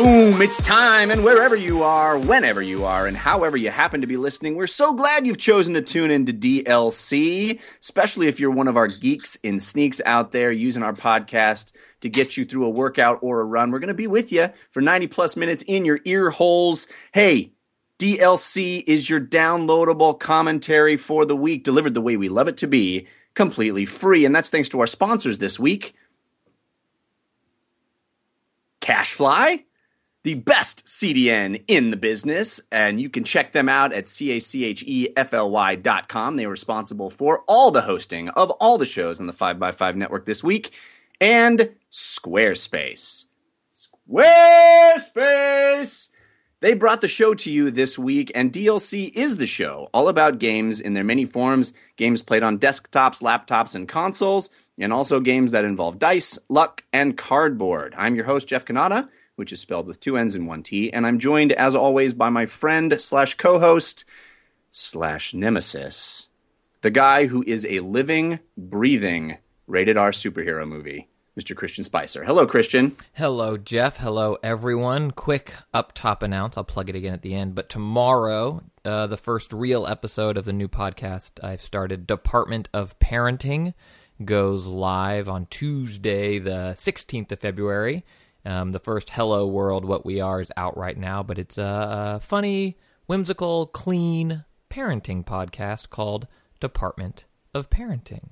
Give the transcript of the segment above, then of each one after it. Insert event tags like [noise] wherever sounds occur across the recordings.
Boom, it's time, and wherever you are, whenever you are, and however you happen to be listening, we're so glad you've chosen to tune into DLC, especially if you're one of our geeks in sneaks out there using our podcast to get you through a workout or a run. We're going to be with you for 90 plus minutes in your ear holes. Hey, DLC is your downloadable commentary for the week, delivered the way we love it to be, completely free. And that's thanks to our sponsors this week CacheFly the best CDN in the business, and you can check them out at cachefly.com. They are responsible for all the hosting of all the shows on the 5x5 network this week, and Squarespace. Squarespace! They brought the show to you this week, and DLC is the show, all about games in their many forms games played on desktops, laptops, and consoles, and also games that involve dice, luck, and cardboard. I'm your host, Jeff Cannata which is spelled with two N's and one T. And I'm joined, as always, by my friend slash co host slash nemesis, the guy who is a living, breathing rated R superhero movie. Mr. Christian Spicer. Hello, Christian. Hello, Jeff. Hello, everyone. Quick up top announce. I'll plug it again at the end. But tomorrow, uh, the first real episode of the new podcast I've started, Department of Parenting, goes live on Tuesday, the 16th of February. Um, the first Hello World, What We Are is out right now, but it's a, a funny, whimsical, clean parenting podcast called Department of Parenting.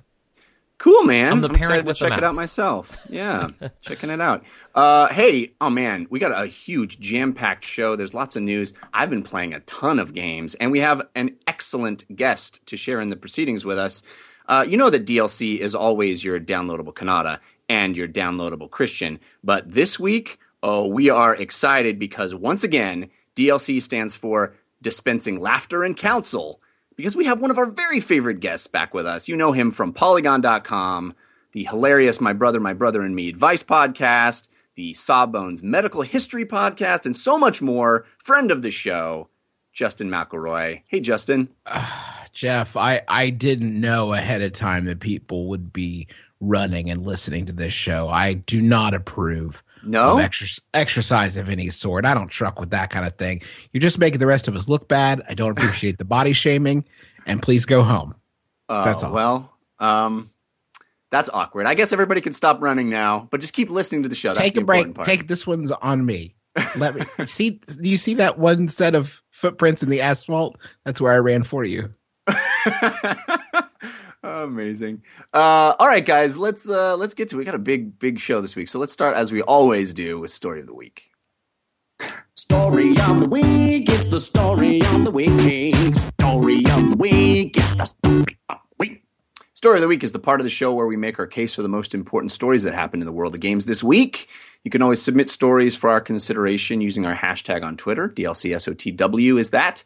Cool, man. I'm the I'm parent excited with to check it out myself. Yeah, [laughs] checking it out. Uh, hey, oh man, we got a huge jam-packed show. There's lots of news. I've been playing a ton of games, and we have an excellent guest to share in the proceedings with us. Uh, you know that DLC is always your downloadable Cannata and your downloadable Christian, but this week, oh, we are excited because once again, DLC stands for dispensing laughter and counsel because we have one of our very favorite guests back with us. You know him from Polygon.com, the hilarious My Brother, My Brother and Me Advice podcast, the Sawbones Medical History podcast, and so much more. Friend of the show, Justin McElroy. Hey, Justin. Ah, Jeff, I, I didn't know ahead of time that people would be running and listening to this show. I do not approve No? of exer- exercise of any sort. I don't truck with that kind of thing. You're just making the rest of us look bad. I don't [laughs] appreciate the body shaming. And please go home. Oh, That's all. Well, um, that's awkward. I guess everybody can stop running now, but just keep listening to the show. That's Take the a break. part. Take this one's on me. [laughs] Let me see. Do you see that one set of footprints in the asphalt? That's where I ran for you. [laughs] [laughs] Amazing. Uh, all right, guys, let's uh, let's get to. it. We got a big big show this week, so let's start as we always do with story of the week. Story of the week, it's the story of the week. Story of the week, it's the story of the week. Story of the week is the part of the show where we make our case for the most important stories that happened in the world of games this week. You can always submit stories for our consideration using our hashtag on Twitter. DLCSOTW is that.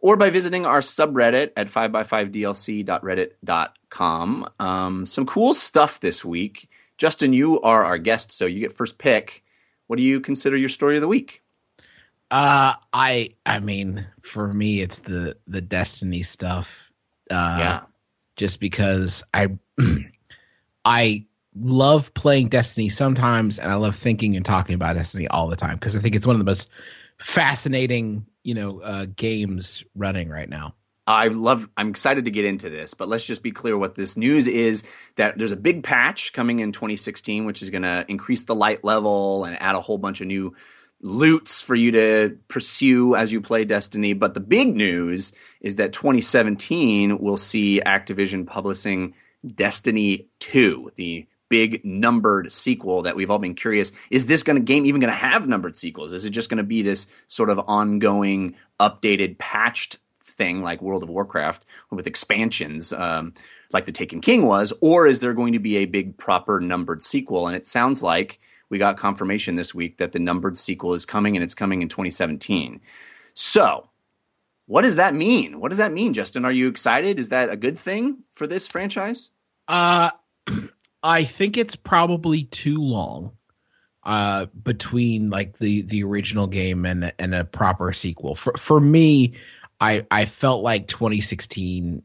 Or by visiting our subreddit at 5x5dlc.reddit.com. Um, some cool stuff this week. Justin, you are our guest, so you get first pick. What do you consider your story of the week? Uh, I I mean, for me, it's the the Destiny stuff. Uh, yeah. just because I [clears throat] I love playing Destiny sometimes, and I love thinking and talking about Destiny all the time because I think it's one of the most fascinating, you know, uh, games running right now. I love. I'm excited to get into this, but let's just be clear. What this news is that there's a big patch coming in 2016, which is going to increase the light level and add a whole bunch of new loots for you to pursue as you play Destiny. But the big news is that 2017 will see Activision publishing Destiny 2, the big numbered sequel that we've all been curious is this going to game even going to have numbered sequels is it just going to be this sort of ongoing updated patched thing like World of Warcraft with expansions, um, like the Taken King was, or is there going to be a big proper numbered sequel? And it sounds like we got confirmation this week that the numbered sequel is coming and it's coming in 2017. So, what does that mean? What does that mean, Justin? Are you excited? Is that a good thing for this franchise? Uh, I think it's probably too long uh, between like the the original game and and a proper sequel. For for me, I I felt like 2016,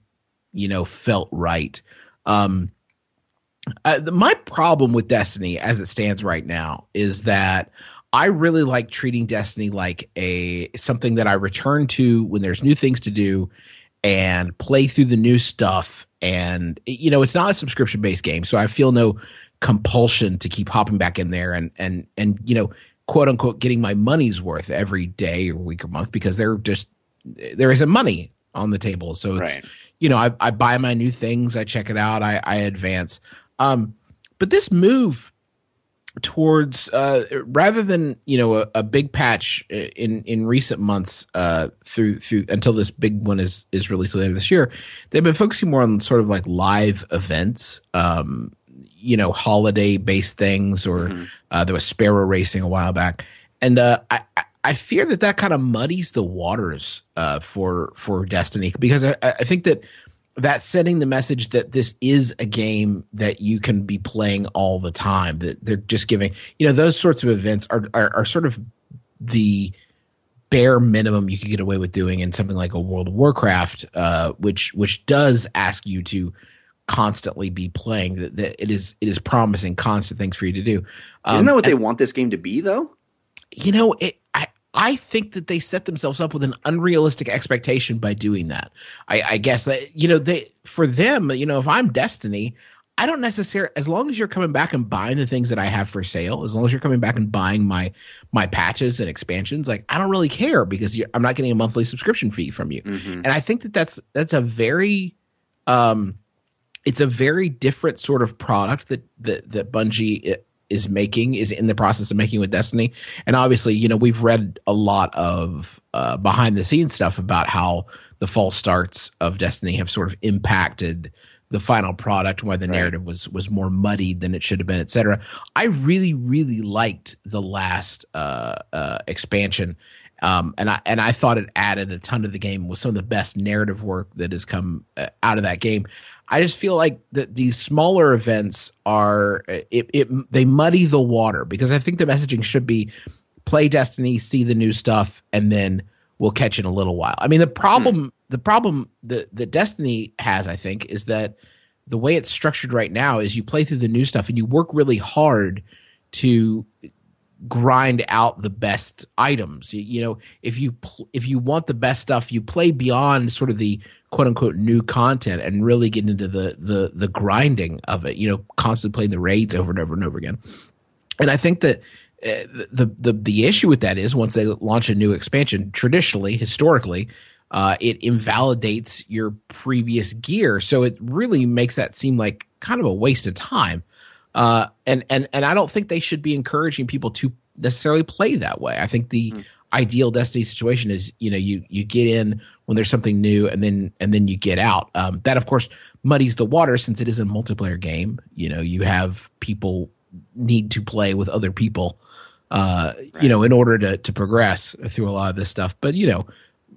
you know, felt right. Um, uh, my problem with Destiny as it stands right now is that I really like treating Destiny like a something that I return to when there's new things to do and play through the new stuff. And you know, it's not a subscription based game, so I feel no compulsion to keep hopping back in there and and and you know, quote unquote, getting my money's worth every day or week or month because they're just there isn't money on the table. So it's Right. you know, I, I buy my new things, I check it out, I, I advance. Um, but this move towards uh, rather than you know a, a big patch in in recent months uh, through through until this big one is is released later this year, they've been focusing more on sort of like live events. Um, you know, holiday based things, or uh, there was Sparrow Racing a while back, and uh, I. I I fear that that kind of muddies the waters uh, for for Destiny because I, I think that that's sending the message that this is a game that you can be playing all the time. That they're just giving, you know, those sorts of events are are, are sort of the bare minimum you could get away with doing in something like a World of Warcraft, uh, which which does ask you to constantly be playing. That, that it is it is promising constant things for you to do. Um, Isn't that what they want this game to be, though? you know, it, I think that they set themselves up with an unrealistic expectation by doing that. I, I guess that you know they for them, you know, if I'm Destiny, I don't necessarily as long as you're coming back and buying the things that I have for sale, as long as you're coming back and buying my my patches and expansions, like I don't really care because you I'm not getting a monthly subscription fee from you. And I think that that's that's a very um it's a very different sort of product that that that Bungie i- is making is in the process of making with Destiny. And obviously, you know, we've read a lot of uh, behind the scenes stuff about how the false starts of Destiny have sort of impacted the final product, why the narrative was was more muddied than it should have been, et cetera. I really, really liked the last uh, uh, expansion. Um, and I and I thought it added a ton to the game with some of the best narrative work that has come uh, out of that game. I just feel like that these smaller events are it, it they muddy the water because I think the messaging should be play Destiny, see the new stuff, and then we'll catch in a little while. I mean, the problem hmm. the problem that that Destiny has, I think, is that the way it's structured right now is you play through the new stuff and you work really hard to grind out the best items. You, you know, if you pl- if you want the best stuff, you play beyond sort of the quote unquote new content and really get into the the the grinding of it. You know, constantly playing the raids over and over and over again. And I think that uh, the the the issue with that is once they launch a new expansion, traditionally, historically, uh, it invalidates your previous gear. So it really makes that seem like kind of a waste of time. Uh, and and and I don't think they should be encouraging people to necessarily play that way. I think the ideal Destiny situation is you know you you get in when there's something new and then and then you get out. Um, that of course muddies the water since it is a multiplayer game. You know you have people need to play with other people. Uh, you know, in order to to progress through a lot of this stuff. But you know,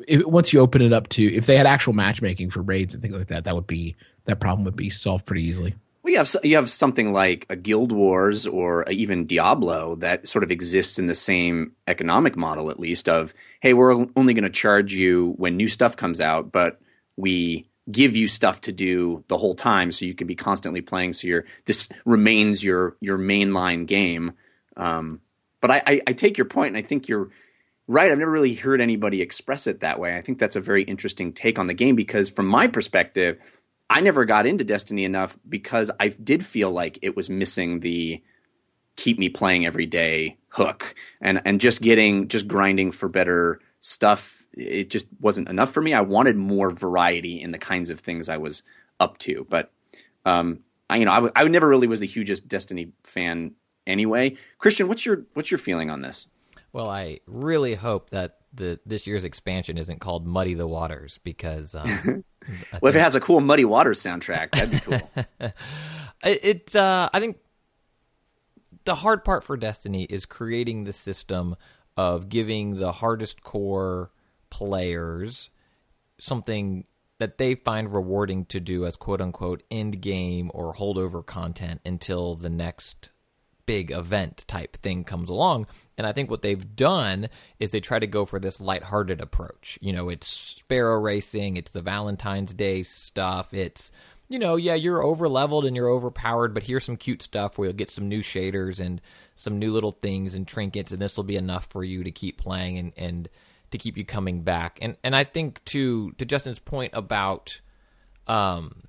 if, once you open it up to if they had actual matchmaking for raids and things like that, that would be that problem would be solved pretty easily. Well, you have you have something like a Guild Wars or even Diablo that sort of exists in the same economic model, at least of hey, we're only going to charge you when new stuff comes out, but we give you stuff to do the whole time, so you can be constantly playing. So your this remains your your mainline game. Um, but I, I, I take your point, and I think you're right. I've never really heard anybody express it that way. I think that's a very interesting take on the game because, from my perspective, I never got into Destiny enough because I did feel like it was missing the keep me playing every day hook and and just getting just grinding for better stuff. It just wasn't enough for me. I wanted more variety in the kinds of things i was up to but um i you know i, w- I never really was the hugest destiny fan anyway. Christian what's your what's your feeling on this? Well, I really hope that the this year's expansion isn't called Muddy the Waters because um, [laughs] well if it has a cool muddy waters soundtrack that'd be cool. [laughs] It uh, I think the hard part for Destiny is creating the system of giving the hardest core players something that they find rewarding to do as quote unquote end game or holdover content until the next big event type thing comes along. And I think what they've done is they try to go for this lighthearted approach. You know, it's Sparrow Racing, it's the Valentine's Day stuff, it's you know, yeah, you're over leveled and you're overpowered, but here's some cute stuff where you'll get some new shaders and some new little things and trinkets, and this will be enough for you to keep playing and, and to keep you coming back. And and I think to to Justin's point about um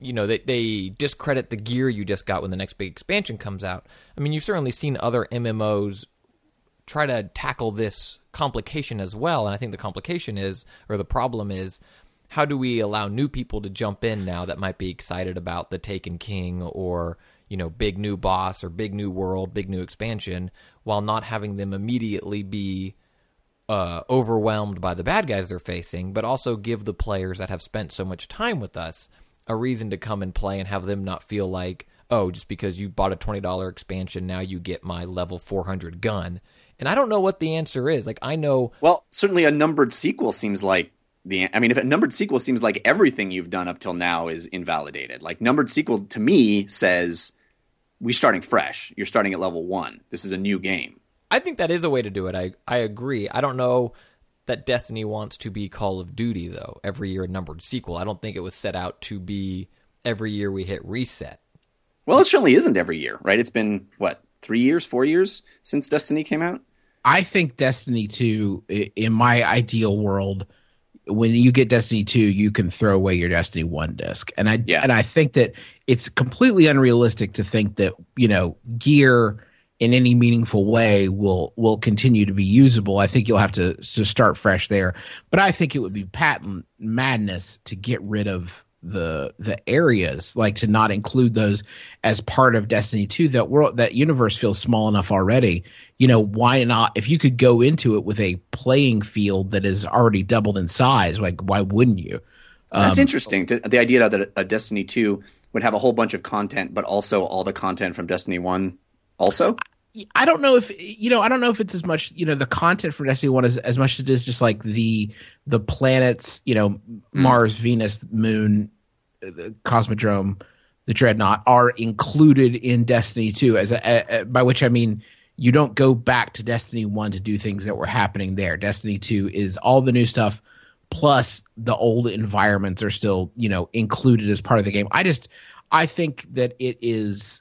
you know, they, they discredit the gear you just got when the next big expansion comes out. I mean, you've certainly seen other MMOs try to tackle this complication as well. And I think the complication is, or the problem is, how do we allow new people to jump in now that might be excited about the Taken King or you know big new boss or big new world, big new expansion, while not having them immediately be uh, overwhelmed by the bad guys they're facing, but also give the players that have spent so much time with us a reason to come and play and have them not feel like oh just because you bought a $20 expansion now you get my level 400 gun and i don't know what the answer is like i know Well, certainly a numbered sequel seems like the. I mean, if a numbered sequel seems like everything you've done up till now is invalidated. Like numbered sequel to me says we're starting fresh. You're starting at level one. This is a new game. I think that is a way to do it. I I agree. I don't know that Destiny wants to be Call of Duty though. Every year a numbered sequel. I don't think it was set out to be every year we hit reset. Well, it certainly isn't every year, right? It's been what three years, four years since Destiny came out. I think Destiny 2, in my ideal world, when you get Destiny 2, you can throw away your Destiny 1 disc. And I Yeah. and I think that it's completely unrealistic to think that, you know, gear in any meaningful way will will continue to be usable. I think you'll have to to start fresh there. But I think it would be patent madness to get rid of the the areas like to not include those as part of destiny 2 that world that universe feels small enough already you know why not if you could go into it with a playing field that is already doubled in size like why wouldn't you That's um, interesting. The idea that a Destiny two would have a whole bunch of content, but also all the content from Destiny one. Also, I don't know if you know. I don't know if it's as much you know the content for Destiny One as as much as it is just like the the planets. You know, Mars, Venus, Moon, uh, the Cosmodrome, the Dreadnought are included in Destiny Two. As a, a, a- by which I mean you don't go back to Destiny One to do things that were happening there. Destiny Two is all the new stuff plus the old environments are still you know included as part of the game. I just I think that it is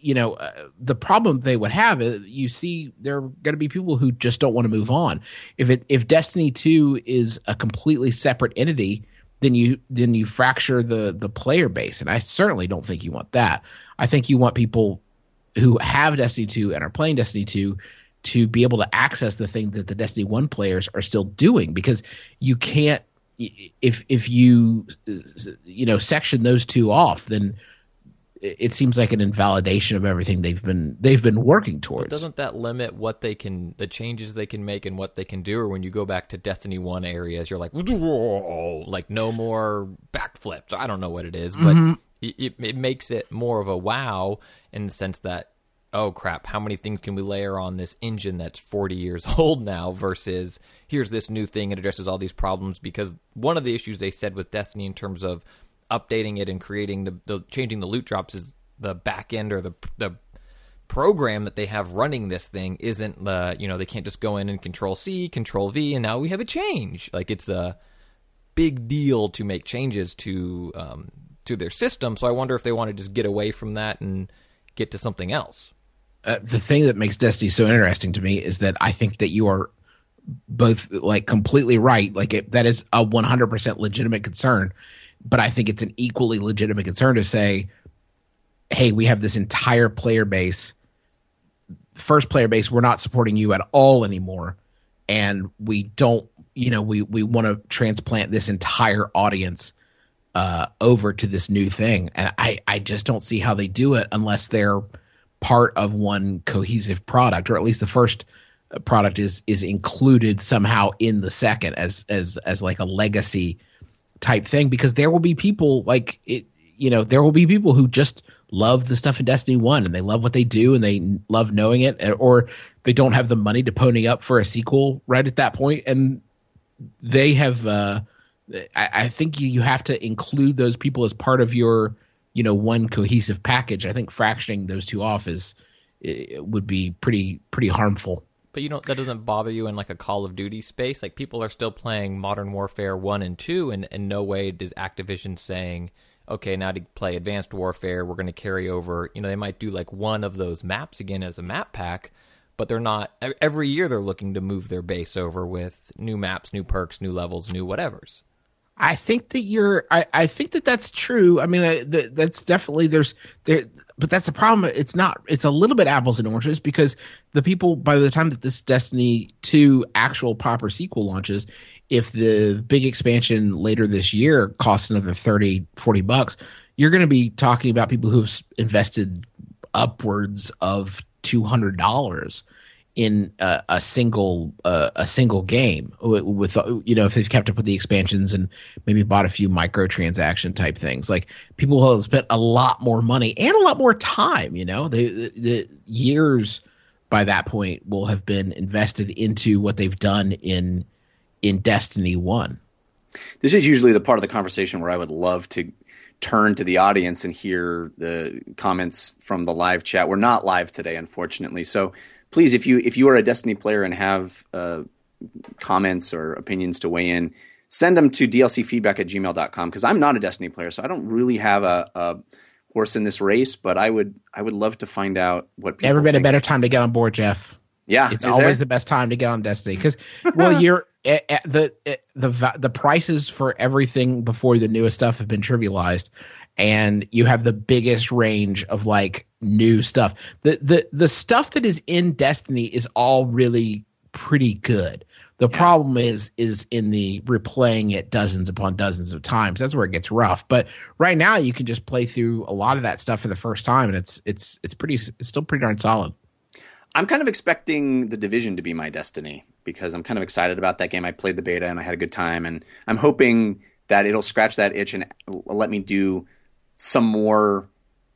you know, uh, the problem they would have is you see there are going to be people who just don't want to move on. If it if Destiny 2 is a completely separate entity, then you then you fracture the the player base and I certainly don't think you want that. I think you want people who have Destiny 2 and are playing Destiny 2 to be able to access the thing that the Destiny 1 players are still doing because you can't if if you you know section those two off then it it seems like an invalidation of everything they've been they've been working towards. Doesn't that limit what they can, the changes they can make, and what they can do? Or when you go back to Destiny One areas, you're like, like no more backflips. I don't know what it is, but mm-hmm. it, it, it makes it more of a wow in the sense that, oh crap, how many things can we layer on this engine that's 40 years [laughs] old now? Versus here's this new thing and addresses all these problems. Because one of the issues they said with Destiny in terms of updating it and creating the, the changing the loot drops is the back end or the the program that they have running this thing isn't the you know they can't just go in and control C, control V, and now we have a change. Like it's a big deal to make changes to um, to their system. So I wonder if they want to just get away from that and get to something else. uh, the thing that makes Destiny so interesting to me is that I think that you are both like completely right. Like it, that is a 100% legitimate concern, but I think it's an equally legitimate concern to say, "Hey, we have this entire player base, first player base. We're not supporting you at all anymore, and we don't. You know, we we want to transplant this entire audience." uh, over to this new thing. And I, I just don't see how they do it unless they're part of one cohesive product, or at least the first uh, product is is included somehow in the second as as as like a legacy type thing. Because there will be people like it, you know, there will be people who just love the stuff in Destiny One and they love what they do and they love knowing it, or they don't have the money to pony up for a sequel right at that point, and they have uh I, I think you, you have to include those people as part of your you know one cohesive package i think fractioning those two off is would be pretty pretty harmful But you don't that doesn't bother you in like a Call of Duty space. Like people are still playing Modern Warfare one and two, and in no way does Activision saying, okay, now to play Advanced Warfare, we're going to carry over. You know, they might do like one of those maps again as a map pack, but they're not. Every year they're looking to move their base over with new maps, new perks, new levels, new whatevers. I think that you're. I, I think that that's true. I mean, I, that, that's definitely there's there, but that's the problem. It's not. It's a little bit apples and oranges because the people by the time that this Destiny two actual proper sequel launches, if the big expansion later this year costs another 30, 40 bucks, you're going to be talking about people who've invested upwards of two hundred dollars in a, a single uh, a single game with, with, you know if they've kept up with the expansions and maybe bought a few microtransaction type things like people will have spent a lot more money and a lot more time you know the, the years by that point will have been invested into what they've done in in Destiny 1 this is usually the part of the conversation where I would love to turn to the audience and hear the comments from the live chat. We're not live today, unfortunately. So please, if you if you are a Destiny player and have uh, comments or opinions to weigh in, send them to dlcfeedback at gmail.com because I'm not a Destiny player, so I don't really have a, a, horse in this race, but I would I would love to find out what people Never been think. a better time to get on board, Jeff. Yeah, it's always there? the best time to get on Destiny because well, [laughs] you're eh, eh, the eh, the the prices for everything before the newest stuff have been trivialized, and you have the biggest range of like new stuff. The the the stuff that is in Destiny is all really pretty good. The problem is is in the replaying it dozens upon dozens of times. That's where it gets rough. But right now you can just play through a lot of that stuff for the first time and it's it's it's pretty it's still pretty darn solid. I'm kind of expecting the division to be my destiny because I'm kind of excited about that game. I played the beta and I had a good time, and I'm hoping that it'll scratch that itch and let me do some more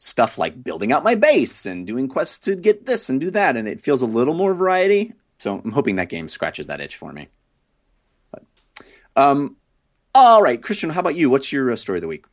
stuff like building out my base and doing quests to get this and do that, and it feels a little more variety. So I'm hoping that game scratches that itch for me. But, um, all right, Christian, how about you? What's your uh, story of the week?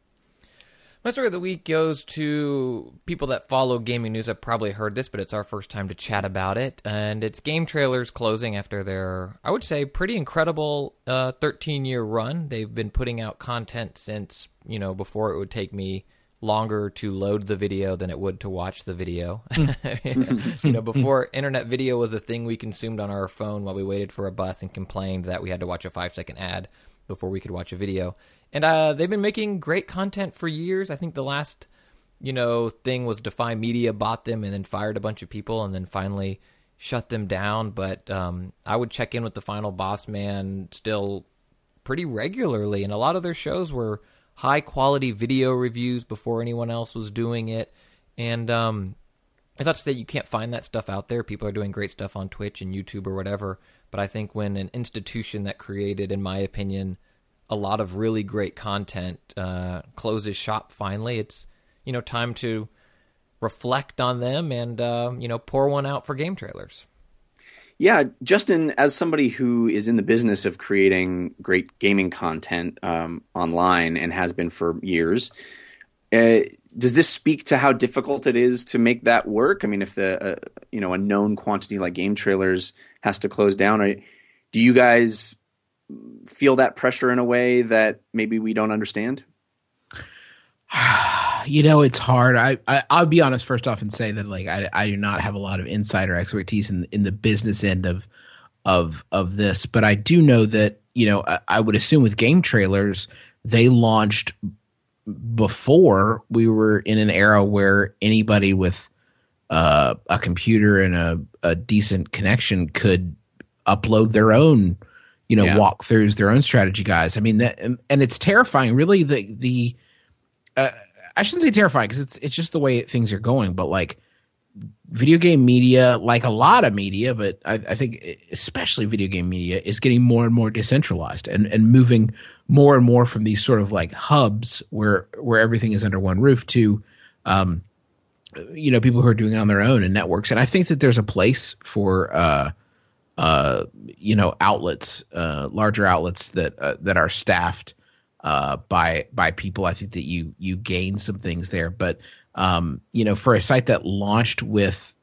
My story of the week goes to people that follow gaming news. I've probably heard this, but it's our first time to chat about it. And it's game trailers closing after their, I would say, pretty incredible 13 uh, year run. They've been putting out content since, you know, before it would take me longer to load the video than it would to watch the video. [laughs] [laughs] you know, before internet video was a thing we consumed on our phone while we waited for a bus and complained that we had to watch a five second ad before we could watch a video. And uh, they've been making great content for years. I think the last, you know, thing was Defy Media bought them and then fired a bunch of people and then finally shut them down. But um, I would check in with the final Bosman still pretty regularly, and a lot of their shows were high quality video reviews before anyone else was doing it. And um, it's not to say you can't find that stuff out there. People are doing great stuff on Twitch and YouTube or whatever. But I think when an institution that created, in my opinion, a lot of really great content uh, closes shop finally, it's you know time to reflect on them and uh, you know pour one out for game trailers. Yeah, Justin, as somebody who is in the business of creating great gaming content um, online and has been for years, uh, does this speak to how difficult it is to make that work? I mean, if the uh, you know a known quantity like game trailers has to close down, or, do you guys feel that pressure in a way that maybe we don't understand? [sighs] [sighs] [sighs] you know, it's hard. I, I will be honest first off and say that like I I do not have a lot of insider expertise in in the business end of of of this, but I do know that you know I, I would assume with game trailers they launched before we were in an era where anybody with uh, a computer and a, a decent connection could upload their own you know yeah. walkthroughs their own strategy guys i mean that and, and it's terrifying really the the uh, i shouldn't say terrifying because it's it's just the way things are going but like video game media like a lot of media but I, I think especially video game media is getting more and more decentralized and and moving more and more from these sort of like hubs where where everything is under one roof to um you know people who are doing it on their own and networks. And i think that there's a place for uh uh you know outlets uh larger outlets that uh, that are staffed uh by by people i think that you you gain some things there but um you know for a site that launched with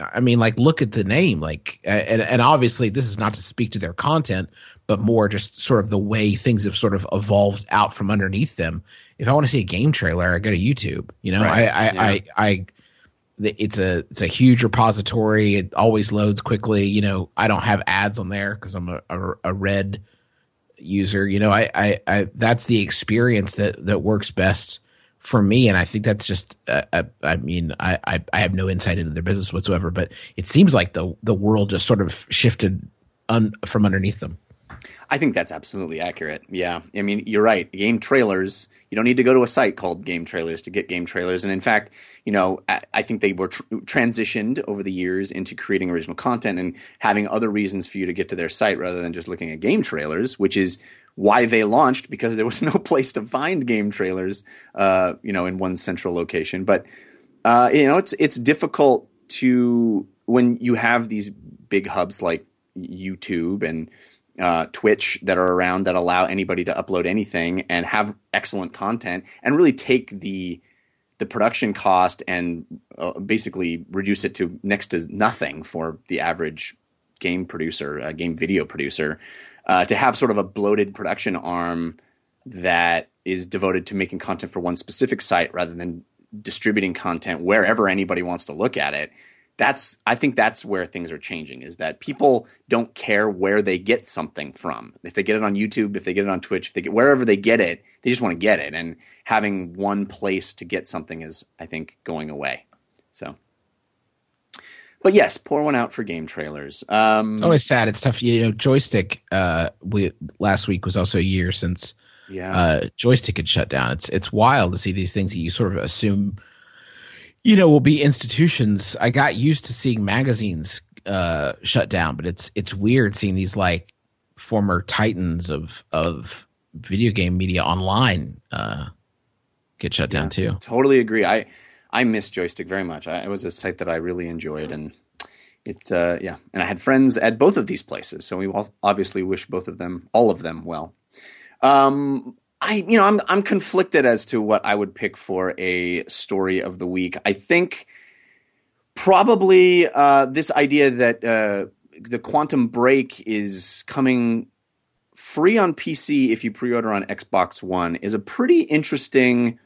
I mean, like, look at the name, like, and and obviously, this is not to speak to their content, but more just sort of the way things have sort of evolved out from underneath them. if I want to see a game trailer, I go to YouTube. You know, Right. I, I, Yeah. I, I, it's a it's a huge repository. It always loads quickly. You know, I don't have ads on there because I'm a, a, a red user. You know, I, I, I that's the experience that that works best for me, and I think that's just. Uh, uh, I mean, I, I I have no insight into their business whatsoever, but it seems like the the world just sort of shifted un, from underneath them. I think that's absolutely accurate. Yeah. I mean, you're right. Game trailers, you don't need to go to a site called Game Trailers to get game trailers. And in fact, you know, I, think they were tr- transitioned over the years into creating original content and having other reasons for you to get to their site rather than just looking at game trailers, which is why they launched because there was [laughs] no place to find game trailers, uh, you know, in one central location. But uh, you know, it's it's difficult to when you have these big hubs like YouTube and uh, Twitch that are around that allow anybody to upload anything and have excellent content and really take the the production cost and uh, basically reduce it to next to nothing for the average game producer, uh, game video producer, uh, to have sort of a bloated production arm that is devoted to making content for one specific site rather than distributing content wherever anybody wants to look at it that's i think that's where things are changing is that people don't care where they get something from. If they get it on youtube if they get it on twitch if they get wherever they get it they just want to get it and having one place to get something is i think going away so but yes pour one out for game trailers um It's always sad. It's tough. You know, Joystiq. Uh, we last week was also a year since yeah uh, Joystiq had shut down. It's it's wild to see these things that you sort of assume, you know, will be institutions. I got used to seeing magazines uh, shut down, but it's it's weird seeing these like former titans of of video game media online uh, get shut down too. totally agree. I i miss Joystiq very much. I, it was a site that i really enjoyed and it uh, yeah. And i had friends at both of these places so we all obviously wish both of them all of them well. Um i you know i'm i'm conflicted as to what i would pick for a story of the week. I think probably uh, this idea that uh, the quantum break is coming free on PC if you pre-order on Xbox One is a pretty interesting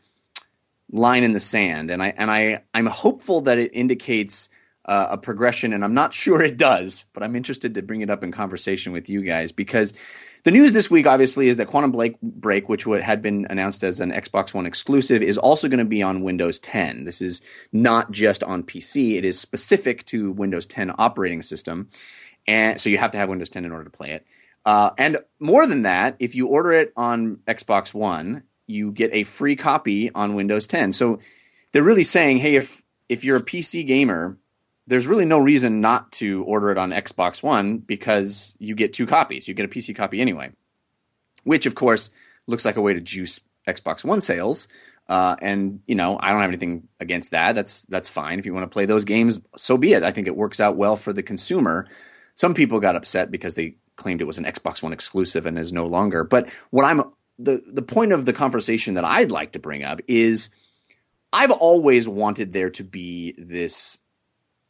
line in the sand, and I and I I'm hopeful that it indicates uh, a progression, and I'm not [laughs] sure it does, but I'm interested to bring it up in conversation with you guys because the news this week obviously is that Quantum Break which had been announced as an Xbox One exclusive, is also going to be on Windows 10. This is not just on PC; it is specific to Windows 10 operating system, and so you have to have Windows 10 in order to play it. Uh, and more than that, if you order it on Xbox One, you get a free copy on Windows 10. So they're really saying, hey, if if you're a PC gamer, there's really no reason not to order it on Xbox One because you get two copies. You get a PC copy anyway, which of course looks like a way to juice Xbox One sales. Uh, and you know, I don't have anything against that. That's that's fine. If you want to play those games, so be it. I think it works out well for the consumer. Some people got upset because they claimed it was an Xbox One exclusive and is no longer. But what I'm the the point of the conversation that I'd like to bring up is I've always wanted there to be this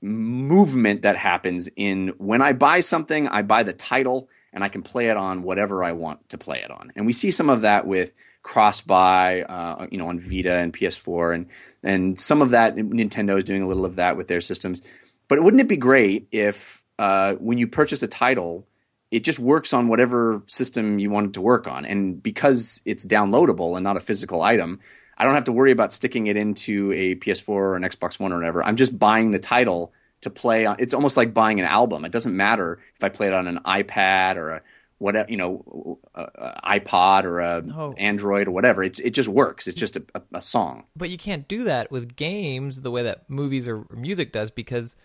movement that happens in when I buy something, I buy the title and I can play it on whatever I want to play it on. And we see some of that with cross buy, uh, you know, on Vita and PS4, and and some of that Nintendo is doing a little of that with their systems. But wouldn't it be great if uh, when you purchase a title, it just works on whatever system you want it to work on, and because it's downloadable and not a physical item, I don't have to worry about sticking it into a PS4 or an Xbox One or whatever. I'm just buying the title to play on. It's almost like buying an album. It doesn't matter if I play it on an iPad or a whatever, you know, a, iPod or a No. Android or whatever. It it just works. It's just a, a, a song. But you can't do that with games the way that movies or music does because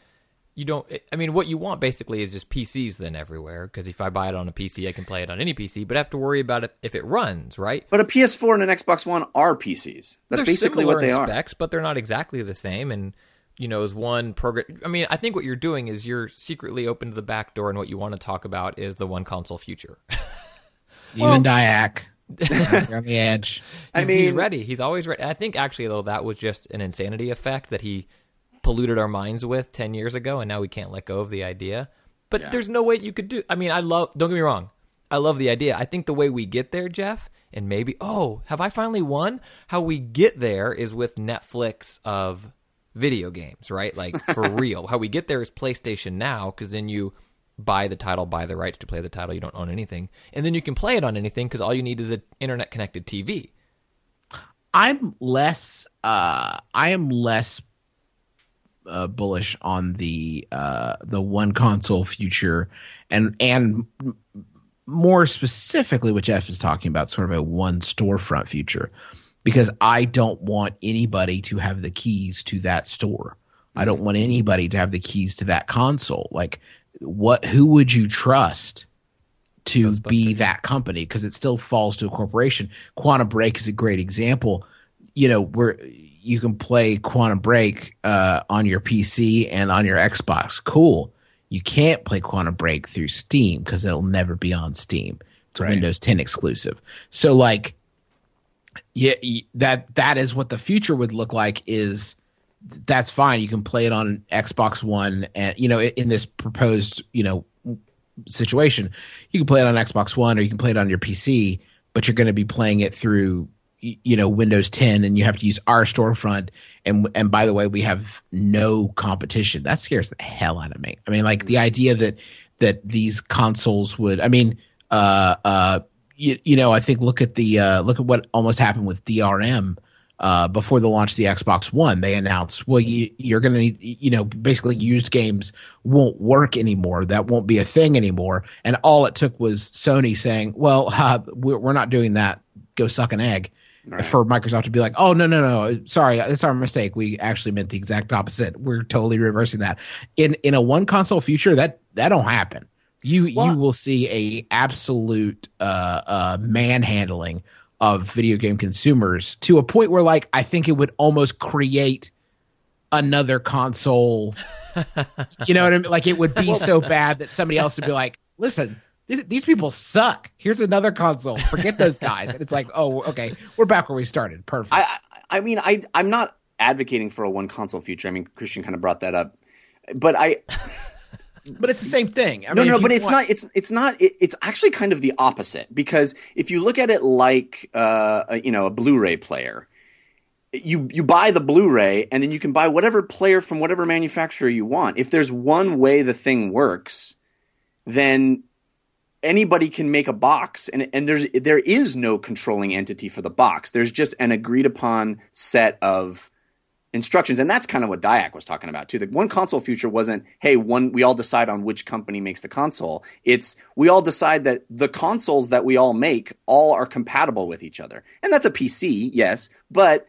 you don't. I mean, what you want basically is just PCs then everywhere. Because if I buy it on a PC, I can play it on any PC, but I have to worry about it if it runs, right? But a PS4 and an Xbox One are PCs. That's they're basically similar what they in are. specs, but they're not exactly the same. And you know, is one program? I mean, I think what you're doing is you're secretly open to the back door, and what you want to talk about is the one console future. [laughs] You and Dyack. On the edge. [laughs] I He's, he's mean- ready. He's always ready. I think actually though that was just an insanity effect that he polluted our minds with ten years ago, and now we can't let go of the idea. But Yeah. there's no way you could do. I mean, I love. Don't get me wrong. I love the idea. I think the way we get there, Jeff, and maybe oh, have I finally won? How we get there is with Netflix of video games, right? Like [laughs] for real. How we get there is PlayStation Now because then you buy the title, buy the rights to play the title. You don't own anything, and then you can play it on anything because all you need is an internet connected TV. I'm less. Uh, I am less uh, bullish on the uh, the one console future, and and more specifically, what Jeff is talking about, sort of a one storefront future, because I don't want anybody to have the keys to that store. I don't want anybody to have the keys to that console. Like, what? Who would you trust? to be that company because it still falls to a corporation. Quantum Break is a great example. You know, where you can play Quantum Break uh, on your PC and on your Xbox. Cool. You can't play Quantum Break through Steam because it'll never be on Steam. It's a Right. Windows 10 exclusive. So, like, yeah, that that is what the future would look like. Is that's fine. You can play it on Xbox One, and you know, in this proposed, you know, situation, you can play it on Xbox One or you can play it on your PC, but you're going to be playing it through you know Windows 10 and you have to use our storefront and and by the way we have no competition that scares the hell out of me i mean like the idea that that these consoles would i mean uh uh you, you know i think look at the uh look at what almost happened with drm uh, before the launch of the Xbox One, they announced, well, you, you're going to need, you know, basically used games won't work anymore. That won't be a thing anymore. And all it took was Sony saying, well, uh, [laughs] we're, we're not doing that. Go suck an egg. For Microsoft to be like, oh, no, no, no. Sorry, it's our mistake. We actually meant the exact opposite. We're totally reversing that. In in a one console future, that that don't happen. You you will see a absolute uh, uh, manhandling of video game consumers to a point where like I think it would almost create another console. [laughs] you know what I mean? Like it would be so bad that somebody else would be like, "Listen, these, these people suck. Here's another console. Forget those guys." And it's like, "Oh, okay, we're back where we started. Perfect." I, I I mean, I I'm not advocating for a one console future. I mean, Christian kind of brought that up, but I [laughs] but it's the same thing. I no mean, no, but it's want- not. It's it's not. It, it's actually kind of the opposite because if you look at it like uh, a, you know a Blu-ray player, you you buy the Blu-ray and then you can buy whatever player from whatever manufacturer you want. If there's one way the thing works, then anybody can make a box and and there's there is no controlling entity for the box. There's just an agreed upon set of instructions and that's kind of what Dyack was talking about too. The one console future wasn't hey one we all decide on which company makes the console. It's we all decide that the consoles that we all make all are compatible with each other. And that's a PC, yes, but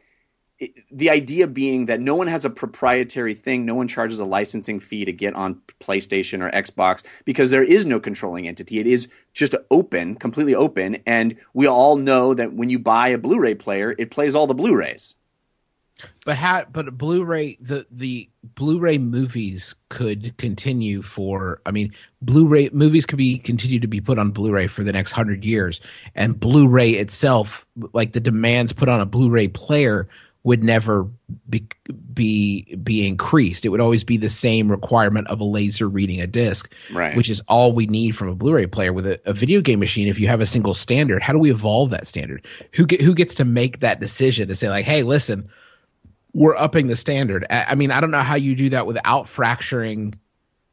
the idea being that no one has a proprietary thing, no one charges a licensing fee to get on PlayStation or Xbox because there is no controlling entity. It is just open, completely open, and we all know that when you buy a Blu-ray player, it plays all the Blu-rays. But how? But Blu-ray, the the Blu-ray movies could continue for. I mean, Blu-ray movies could be continue to be put on Blu-ray for the next hundred years, and Blu-ray itself, like the demands put on a Blu-ray player, would never be be be increased. It would always be the same requirement of a laser reading a disc, Right. which is all we need from a Blu-ray player. With a, a video game machine, if you have a single standard, how do we evolve that standard? Who get, who gets to make that decision to say like, hey, listen we're upping the standard. I, I mean, I don't know how you do that without fracturing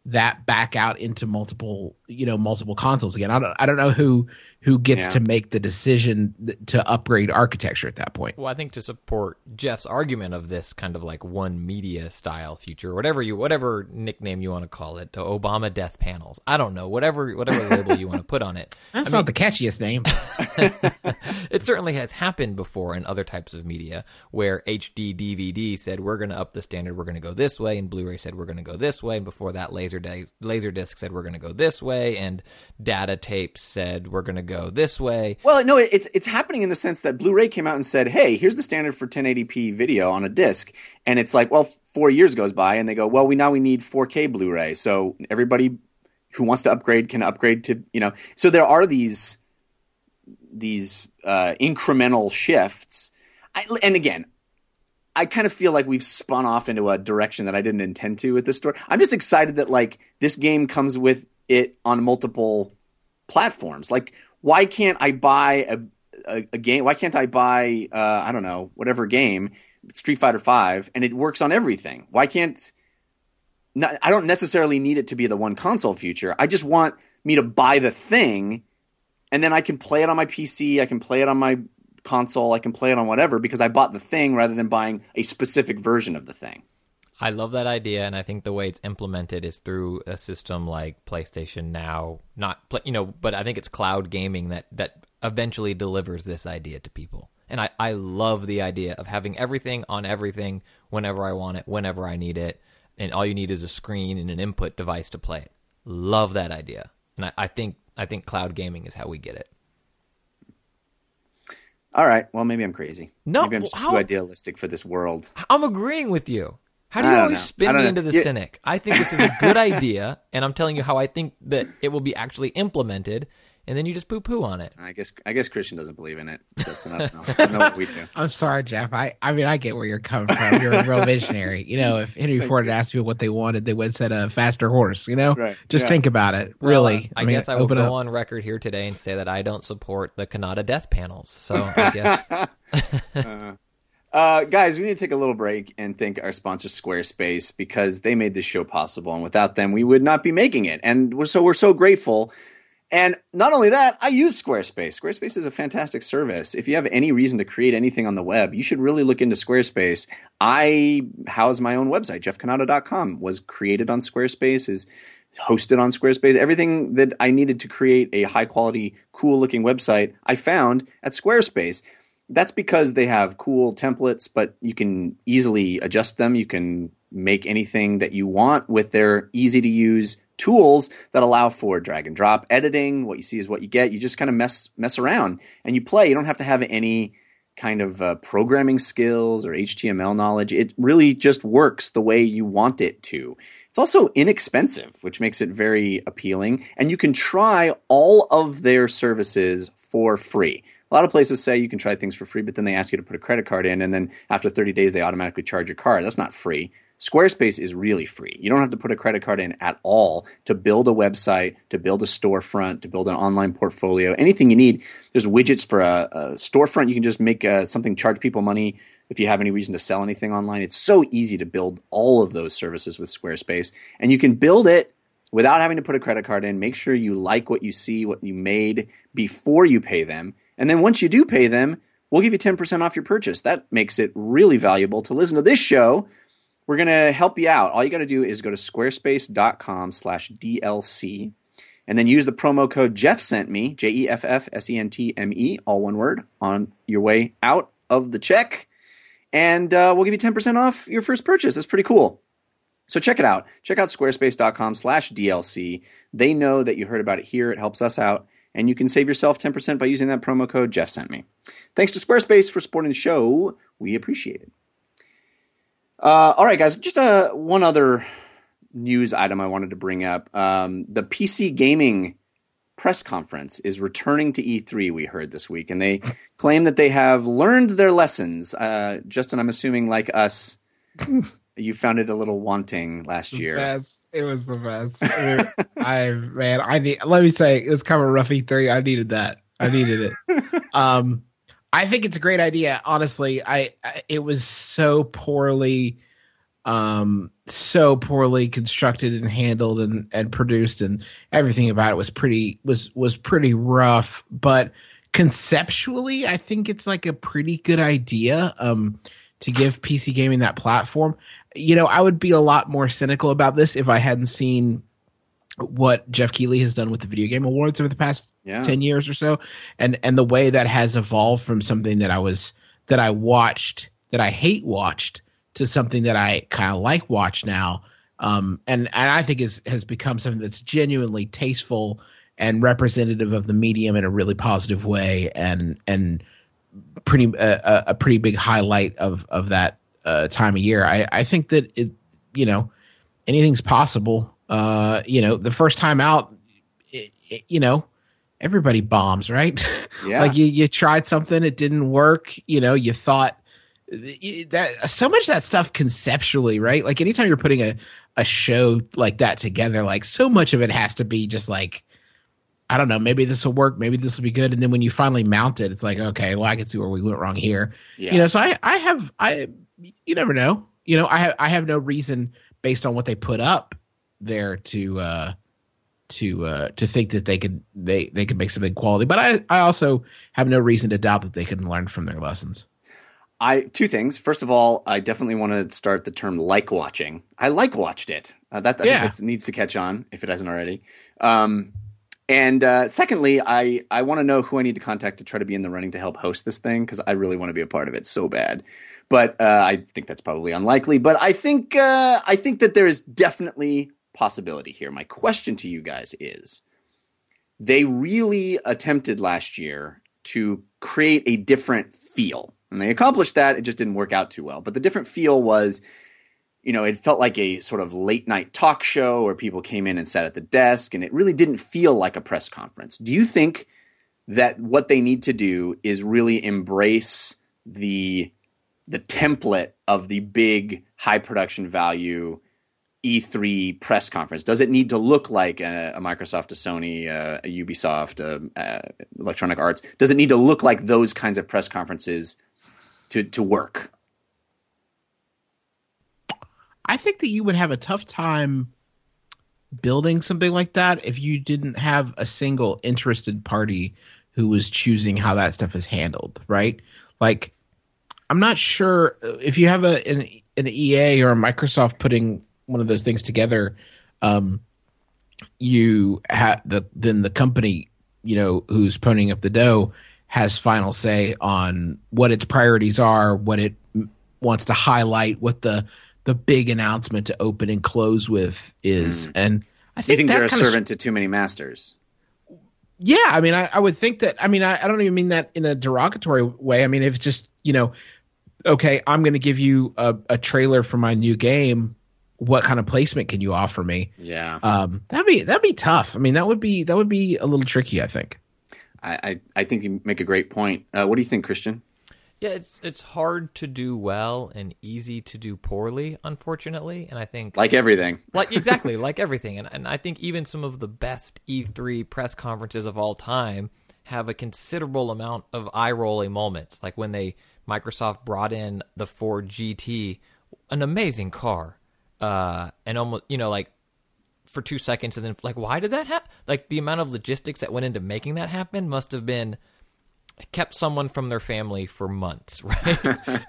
that back out into multiple, you know, multiple consoles again. I don't, I don't know who who gets Yeah. to make the decision th- to upgrade architecture at that point. Well, I think to support Jeff's argument of this kind of like one media style future, whatever you, whatever nickname you want to call it, the Obama death panels. I don't know, whatever, whatever label you want to put on it. [laughs] That's not the catchiest name. [laughs] it certainly has happened before in other types of media where HD DVD said we're going to up the standard, we're going to go this way, and Blu-ray said we're going to go this way, and before that, laser laserdisc said we're going to go this way, and data tapes said we're going to go this way. Well, no, it's it's happening in the sense that Blu-ray came out and said, "Hey, here's the standard for 1080p video on a disc," and it's like, well, four years goes by, and they go, "Well, we now we need 4K Blu-ray." So everybody who wants to upgrade can upgrade to you know. So there are these these uh, incremental shifts, I, and again. I kind of feel like we've spun off into a direction that I didn't intend to with this story. I'm just excited that like this game comes with it on multiple platforms. Like, why can't I buy a, a, a game? Why can't I buy uh, I don't know whatever game Street Fighter Five and it works on everything? Why can't not, I don't necessarily need it to be the one console feature. I just want me to buy the thing, and then I can play it on my PC. I can play it on my console. I can play it on whatever because I bought the thing rather than buying a specific version of the thing. I love that idea, and I think the way it's implemented is through a system like PlayStation Now. Not you know, but I think it's cloud gaming that that eventually delivers this idea to people. And I, I love the idea of having everything on everything whenever I want it, whenever I need it, and all you need is a screen and an input device to play it. Love that idea, and I, I think I think cloud gaming is how we get it. All right. Well, maybe I'm crazy. No, maybe I'm just how- too idealistic for this world. I'm agreeing with you. How do you always know. Spin me know. into the Yeah. cynic? I think this is a good [laughs] idea, and I'm telling you how I think that it will be actually implemented, and then you just poo poo on it. I guess I guess Christian doesn't believe in it. Justin, I don't know. I know what we do. I'm sorry, Jeff. I, I mean, I get where you're coming from. You're a real visionary. You know, if Henry Ford had asked people what they wanted, they would have said a faster horse. You know, Right. just Yeah. think about it. Well, Really, uh, I, mean, guess I will go up. on record here today and say that I don't support the Cannata death panels. So [laughs] I guess Uh, Uh, guys, we need to take a little break and thank our sponsor Squarespace because they made this show possible, and without them, we would not be making it. And we're so we're so grateful. And not only that, I use Squarespace. Squarespace is a fantastic service. If you have any reason to create anything on the web, you should really look into Squarespace. I house my own website. JeffCannata.com was created on Squarespace, is hosted on Squarespace. Everything that I needed to create a high quality, cool looking website, I found at Squarespace. That's because they have cool templates, but you can easily adjust them. You can make anything that you want with their easy to use tools that allow for drag and drop editing. What you see is what you get. You just kind of mess mess around and you play. You don't have to have any kind of uh, programming skills or HTML knowledge. It really just works the way you want it to. It's also inexpensive, which makes it very appealing. And you can try all of their services for free. A lot of places say you can try things for free, but then they ask you to put a credit card in, and then after 30 days, they automatically charge your card. That's not free. Squarespace is really free. You don't have to put a credit card in at all to build a website, to build a storefront, to build an online portfolio, anything you need. There's widgets for a, a storefront. You can just make uh, something charge people money if you have any reason to sell anything online. It's so easy to build all of those services with Squarespace, and you can build it without having to put a credit card in. Make sure you like what you see, what you made before you pay them. And then once you do pay them, we'll give you 10% off your purchase. That makes it really valuable to listen to this show. We're going to help you out. All you got to do is go to squarespace.com slash DLC and then use the promo code Jeff sent me, J E F F S E N T M E, all one word, on your way out of the check. And uh, we'll give you 10% off your first purchase. That's pretty cool. So check it out. Check out squarespace.com slash DLC. They know that you heard about it here. It helps us out. And you can save yourself 10% by using that promo code Jeff sent me. Thanks to Squarespace for supporting the show. We appreciate it. Uh, all right, guys. Just uh, one other news item I wanted to bring up. Um, the PC gaming press conference is returning to E3. We heard this week, and they claim that they have learned their lessons. Uh, Justin, I'm assuming, like us, [laughs] you found it a little wanting last year. It was the best. I man, I need. Let me say, it was kind of a rough E3. I needed that. I needed it. [laughs] um, I think it's a great idea. Honestly, I, I it was so poorly, um, so poorly constructed and handled and and produced, and everything about it was pretty was was pretty rough. But conceptually, I think it's like a pretty good idea. Um, to give PC gaming that platform. You know, I would be a lot more cynical about this if I hadn't seen what Geoff Keighley has done with the Video Game Awards over the past Yeah. 10 years or so and and the way that has evolved from something that I was that I watched that I hate watched to something that I kind of like watch now um and and I think is has become something that's genuinely tasteful and representative of the medium in a really positive way and and pretty uh, a pretty big highlight of of that uh, time of year. I I think that it you know anything's possible. Uh, you know, the first time out, it, it- you know, everybody bombs, right? [laughs] Yeah. like you you tried something, it didn't work. You know, you thought that so much of that stuff conceptually, right? Like anytime you're putting a a show like that together, like so much of it has to be just like I don't know, maybe this will work, maybe this will be good. And then when you finally mount it, it's like, okay, well, I can see where we went wrong here. Yeah. You know, so I, I have, I, you never know. You know, I have, I have no reason based on what they put up there to, uh, to, uh, to think that they could, they, they could make something quality. But I, I also have no reason to doubt that they can learn from their lessons. I two things. First of all, I definitely want to start the term like watching. I like watched it. Uh, that Yeah. needs to catch on if it hasn't already. Um, and uh, secondly, I I want to know who I need to contact to try to be in the running to help host this thing because I really want to be a part of it so bad. But uh, I think that's probably unlikely. But I think uh, I think that there is definitely possibility here. My question to you guys is: They really attempted last year to create a different feel. And they accomplished that. It just didn't work out too well. But the different feel was, you know, it felt like a sort of late night talk show where people came in and sat at the desk, and it really didn't feel like a press conference. Do you think that what they need to do is really embrace the the template of the big high production value E3 press conference? Does it need to look like a, a Microsoft, a Sony, a, a Ubisoft, a, a Electronic Arts? Does it need to look like those kinds of press conferences to to work? I think that you would have a tough time building something like that if you didn't have a single interested party who was choosing how that stuff is handled, right? Like, I'm not sure if you have a an, an EA or a Microsoft putting one of those things together. Um, you have the then the company, you know, who's ponying up the dough has final say on what its priorities are, what it wants to highlight, what the the big announcement to open and close with is. And I think, you think that they're a servant to too many masters? yeah, I mean, I, I would think that. I mean, I, I don't even mean that in a derogatory way. I mean, if it's just you know, okay, I'm going to give you a, a trailer for my new game. What kind of placement can you offer me? Yeah, Um, that'd be that'd be tough. I mean, that would be that would be a little tricky. I think. I, I I think you make a great point. Uh, what do you think, Christian? Yeah, it's it's hard to do well and easy to do poorly, unfortunately. And I think Like everything, like [laughs] exactly like everything and, and i think even some of the best e3 press conferences of all time have a considerable amount of eye-rolling moments like when they microsoft brought in the ford gt an amazing car uh and almost you know like for two seconds and then like why did that happen like the amount of logistics that went into making that happen must have been kept someone from their family for months, [laughs] right?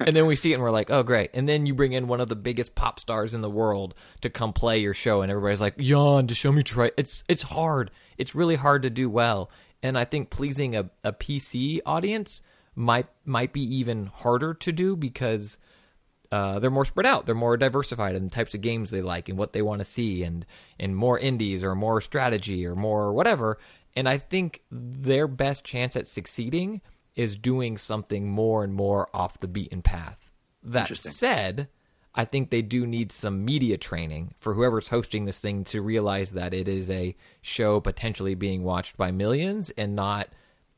and then we see it and we're like, oh, great. And then you bring in one of the biggest pop stars in the world to come play your show, and everybody's like, yawn, to show me try. It's it's hard. It's really hard to do well. And I think pleasing a, a PC audience might might be even harder to do because uh, they're more spread out. They're more diversified in the types of games they like and what they want to see, and and more indies or more strategy or more whatever. And I think their best chance at succeeding is doing something more and more off the beaten path. That said, I think they do need some media training for whoever's hosting this thing to realize that it is a show potentially being watched by millions and not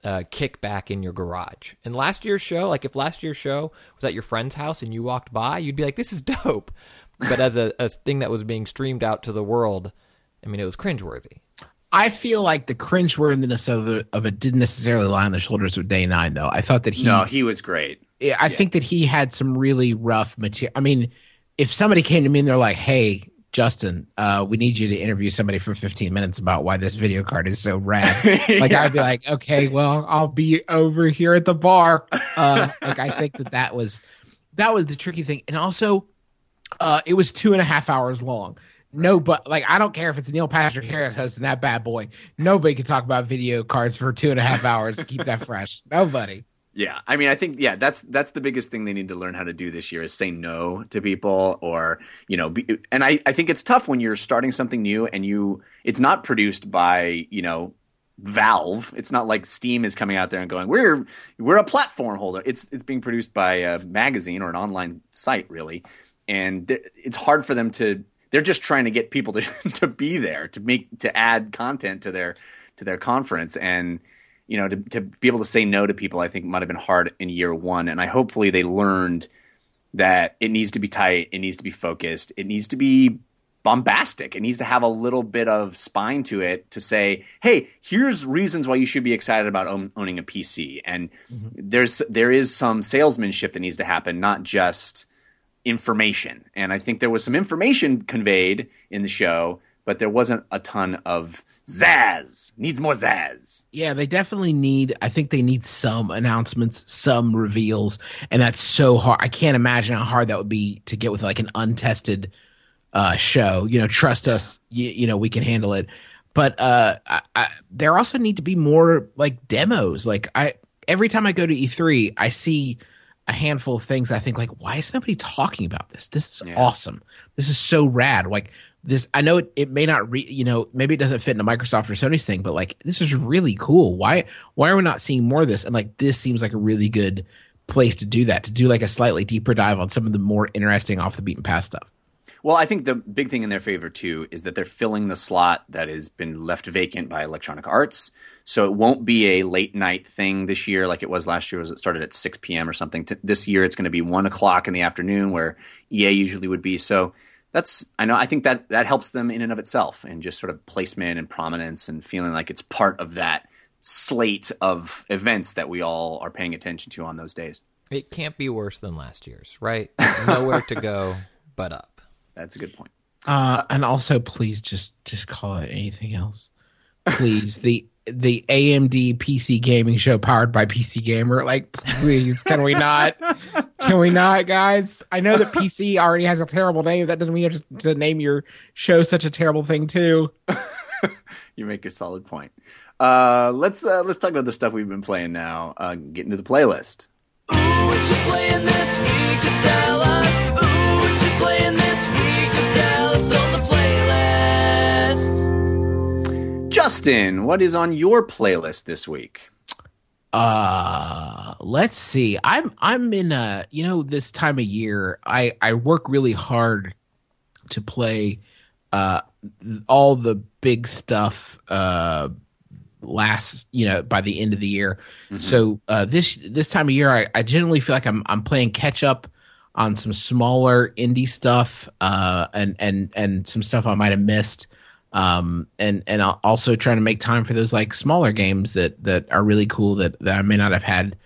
uh, kick back in your garage. And last year's show, like if last year's show was at your friend's house and you walked by, you'd be like, "This is [laughs] dope." But as a, a thing that was being streamed out to the world, I mean, it was cringeworthy. I feel like the cringeworthiness of, the, of it didn't necessarily lie on the shoulders of Day Nine, though. I thought that he, no, he was great. I think that he had some really rough material. I mean, if somebody came to me and they're like, "Hey, Justin, uh, we need you to interview somebody for 15 minutes about why this video card is so rad," [laughs] like I'd be like, "Okay, well, I'll be over here at the bar." Uh, like I think that that was that was the tricky thing, and also, uh, it was two and a half hours long. No, but like I don't care if it's Neil Patrick Harris hosting that bad boy. Nobody can talk about video cards for two and a half hours to keep that fresh. Nobody. Yeah, I mean, I think yeah, that's that's the biggest thing they need to learn how to do this year is say no to people, or you know, be, and I I think it's tough when you're starting something new and you it's not produced by you know Valve. It's not like Steam is coming out there and going we're we're a platform holder. It's it's being produced by a magazine or an online site really, and it's hard for them to. They're just trying to get people to [laughs] to be there to make to add content to their to their conference and you know, to, to be able to say no to people, I think might have been hard in year one. And I hopefully they learned that it needs to be tight, it needs to be focused, it needs to be bombastic. It needs to have a little bit of spine to it to say, "Hey, here's reasons why you should be excited about own, owning a PC." And mm-hmm. there's there is some salesmanship that needs to happen, not just information. And I think there was some information conveyed in the show, but there wasn't a ton of zazz. Needs more zazz. Yeah, they definitely need. I think they need some announcements, some reveals, and that's so hard. I can't imagine how hard that would be to get with like an untested uh, show. You know, trust us. You, you know, we can handle it. But uh, I, I, there also need to be more like demos. Like I, every time I go to E3, I see a handful of things. I think like, why is nobody talking about this? This is yeah. awesome. This is so rad. Like this, I know it, it may not re, you know, maybe it doesn't fit into Microsoft or Sony's thing, but like this is really cool. Why, why are we not seeing more of this? And like this seems like a really good place to do that. To do like a slightly deeper dive on some of the more interesting off the beaten path stuff. Well, I think the big thing in their favor too is that they're filling the slot that has been left vacant by Electronic Arts. So it won't be a late night thing this year like it was last year. Was it started at six p.m. or something? This year it's going to be one o'clock in the afternoon where EA usually would be. So that's I know I think that that helps them in and of itself and just sort of placement and prominence and feeling like it's part of that slate of events that we all are paying attention to on those days. It can't be worse than last year's, right? Nowhere to go [laughs] but up. That's a good point. Uh, and also, please just just call it anything else. Please, the the AMD PC gaming show powered by PC Gamer. Like, please, can we not? Can we not, guys? I know that PC already has a terrible name. That doesn't mean you have to name your show such a terrible thing too. [laughs] you make a solid point. Uh, let's uh, let's talk about the stuff we've been playing now. Uh, get into the playlist. Ooh, Justin, what is on your playlist this week? Uh, let's see. I'm I'm in a you know this time of year. I I work really hard to play uh all the big stuff uh last you know by the end of the year. Mm-hmm. So uh this this time of year I, I generally feel like I'm I'm playing catch up on some smaller indie stuff uh and and and some stuff I might have missed um, and and also trying to make time for those like smaller games that that are really cool that, that I may not have had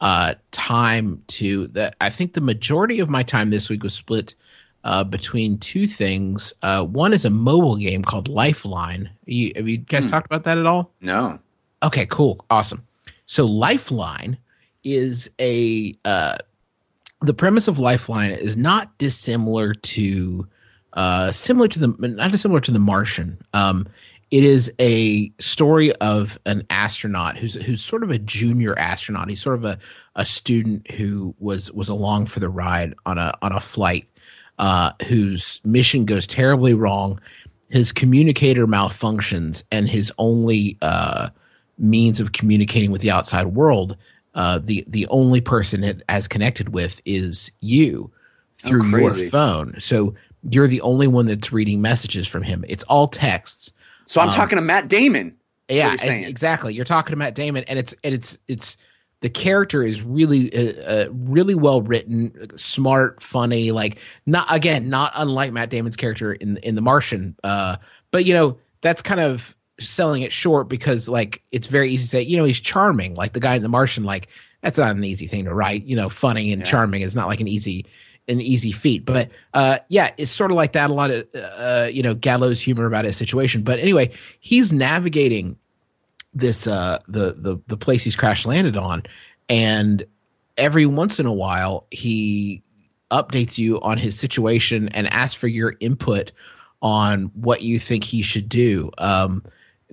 uh, time to. That I think the majority of my time this week was split uh, between two things. Uh, one is a mobile game called Lifeline. You, have you guys hmm. talked about that at all? No. Okay, cool, awesome. So Lifeline is a uh, the premise of Lifeline is not dissimilar to uh, similar to the not dissimilar to the Martian. Um, it is a story of an astronaut who's who's sort of a junior astronaut. He's sort of a, a student who was was along for the ride on a on a flight uh, whose mission goes terribly wrong. His communicator malfunctions, and his only uh, means of communicating with the outside world, uh, the the only person it has connected with is you through oh, your phone. So you're the only one that's reading messages from him. It's all texts. So I'm um, talking to Matt Damon. Yeah, exactly. You're talking to Matt Damon, and it's and it's it's the character is really uh, uh, really well written, smart, funny. Like not again, not unlike Matt Damon's character in in The Martian. Uh, but you know that's kind of selling it short because like it's very easy to say you know he's charming like the guy in The Martian. Like that's not an easy thing to write. You know, funny and yeah. charming is not like an easy an easy feat. But uh, yeah, it's sort of like that. A lot of uh, you know gallows humor about his situation. But anyway, he's navigating this uh, the the the place he's crash landed on, and every once in a while he updates you on his situation and asks for your input on what you think he should do. Um,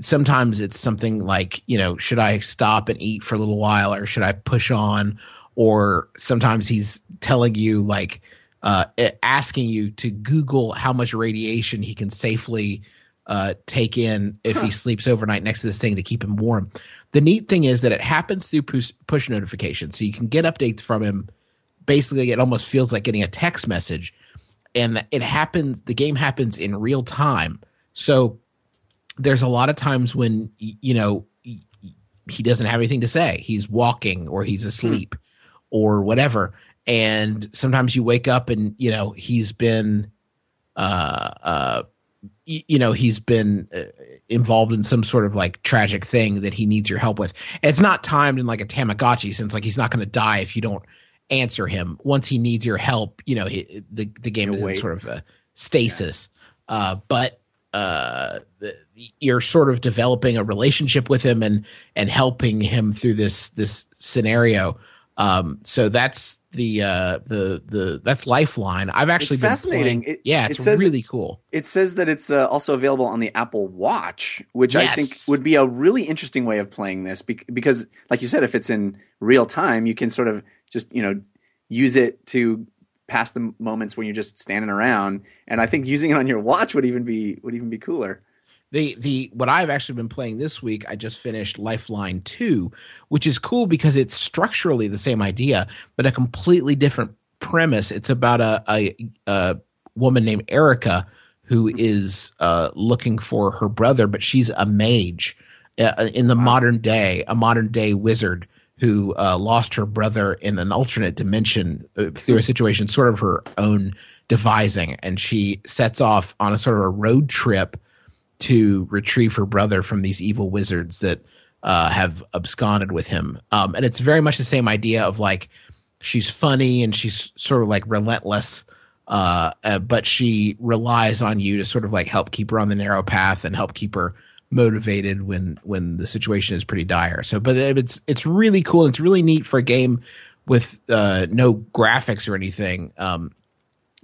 sometimes it's something like you know should i stop and eat for a little while or should i push on or sometimes he's telling you like uh, asking you to Google how much radiation he can safely uh, take in if huh. he sleeps overnight next to this thing to keep him warm. The neat thing is that it happens through push, push notifications, so you can get updates from him. Basically, it almost feels like getting a text message, and it happens. The game happens in real time, so there's a lot of times when you know he doesn't have anything to say. He's walking or he's asleep. Hmm or whatever. And sometimes you wake up and, you know, he's been uh, uh, you know, he's been uh, involved in some sort of like tragic thing that he needs your help with. And it's not timed in like a Tamagotchi since like he's not going to die if you don't answer him. Once he needs your help, you know, he, the the game You'll is in sort of a stasis. Uh, but uh, the, you're sort of developing a relationship with him and and helping him through this this scenario. Um, so that's the uh, the the that's Lifeline. I've actually It's been fascinating. playing- It- yeah, it it's says it- really cool. It says that it's uh, also available on the Apple Watch, which I think would be a really interesting way of playing this bec- because, like you said, if it's in real time, you can sort of just you know use it to pass the moments when you're just standing around. And I think using it on your watch would even be would even be cooler. The the what I've actually been playing this week, I just finished Lifeline 2, which is cool because it's structurally the same idea, but a completely different premise. It's about a a, a woman named Erica who is uh, looking for her brother, but she's a mage uh, in the modern day, a modern day wizard who uh, lost her brother in an alternate dimension uh, through a situation sort of her own devising, and she sets off on a sort of a road trip to retrieve her brother from these evil wizards that uh, have absconded with him. Um, and it's very much the same idea of like she's funny and she's sort of like relentless, uh, uh, but she relies on you to sort of like help keep her on the narrow path and help keep her motivated when when the situation is pretty dire. So, but it's it's really cool. It's really neat for a game with uh, no graphics or anything. Um,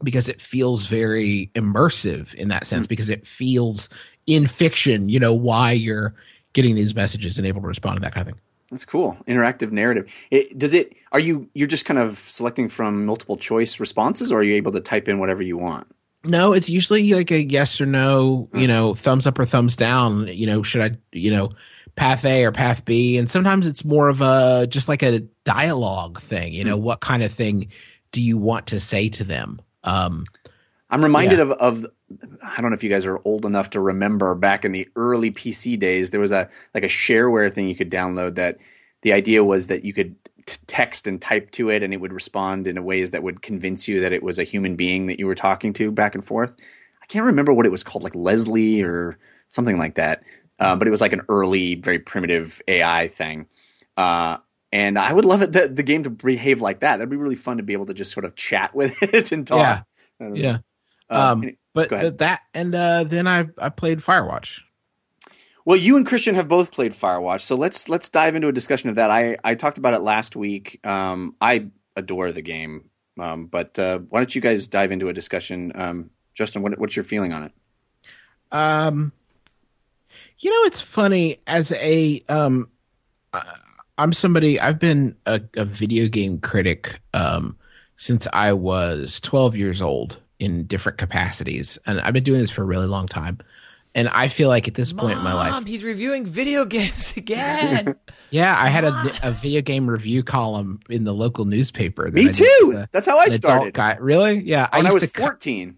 because it feels very immersive in that sense because it feels in fiction you know why you're getting these messages and able to respond to that kind of thing That's cool. Interactive narrative. It, does it? Are you you're just kind of selecting from multiple choice responses, or are you able to type in whatever you want? no it's usually like a yes or no you know thumbs up or thumbs down you know should i you know path a or path b and sometimes it's more of a just like a dialogue thing you know what kind of thing do you want to say to them um I'm reminded of of I don't know if you guys are old enough to remember back in the early PC days there was a like a shareware thing you could download that the idea was that you could t- text and type to it and it would respond in ways that would convince you that it was a human being that you were talking to back and forth. I can't remember what it was called like Leslie or something like that. Uh, but it was like an early very primitive AI thing. Uh, and I would love it that the game to behave like that. That'd be really fun to be able to just sort of chat with [laughs] it and talk. Yeah. I yeah Uh, um any- but that and uh then i i played firewatch Well, you and Christian have both played Firewatch, so let's let's dive into a discussion of that. I I talked about it last week. Um, I adore the game, um, but uh, why don't you guys dive into a discussion? Um, Justin, what, what's your feeling on it? Um, you know, it's funny as a um, uh, I'm somebody. I've been a, a video game critic um since I was 12 years old in different capacities, and I've been doing this for a really long time. And I feel like at this point in my life, Mom, he's reviewing video games [laughs] again. yeah, I had a, a video game review column in the local newspaper. that Me I too. with a- That's how I started. Guy. Really? Yeah, when I, used was to cut- fourteen.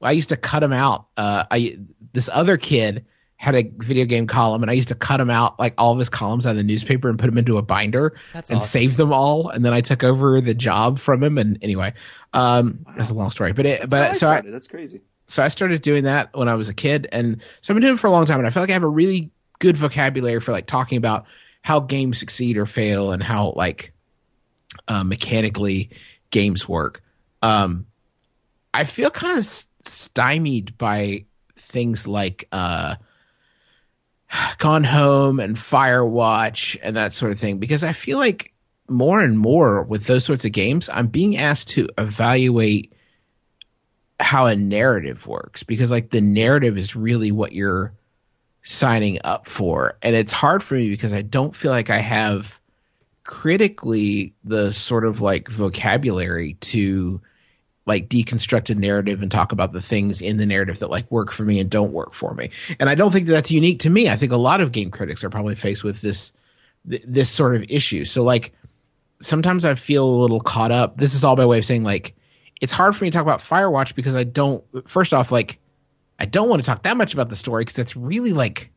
I used to cut them out. Uh, I this other kid had a video game column, and I used to cut him out like all of his columns out of the newspaper and put them into a binder That's and awesome. save them all. And then I took over the job from him. And anyway, um, that's a long story. But it, That's but how I so I. That's crazy. so I started doing that when I was a kid, and so I've been doing it for a long time, and I feel like I have a really good vocabulary for like talking about how games succeed or fail and how like uh, mechanically games work. Um, I feel kind of stymied by things like uh, Gone Home and Firewatch and that sort of thing because I feel like more and more with those sorts of games, I'm being asked to evaluate how a narrative works because like the narrative is really what you're signing up for. And it's hard for me because I don't feel like I have critically the sort of like vocabulary to like deconstruct a narrative and talk about the things in the narrative that like work for me and don't work for me. And I don't think that that's unique to me. I think a lot of game critics are probably faced with this th- this sort of issue. So like sometimes I feel a little caught up. This is all by way of saying like it's hard for me to talk about Firewatch because I don't first off like I don't want to talk that much about the story because it's really like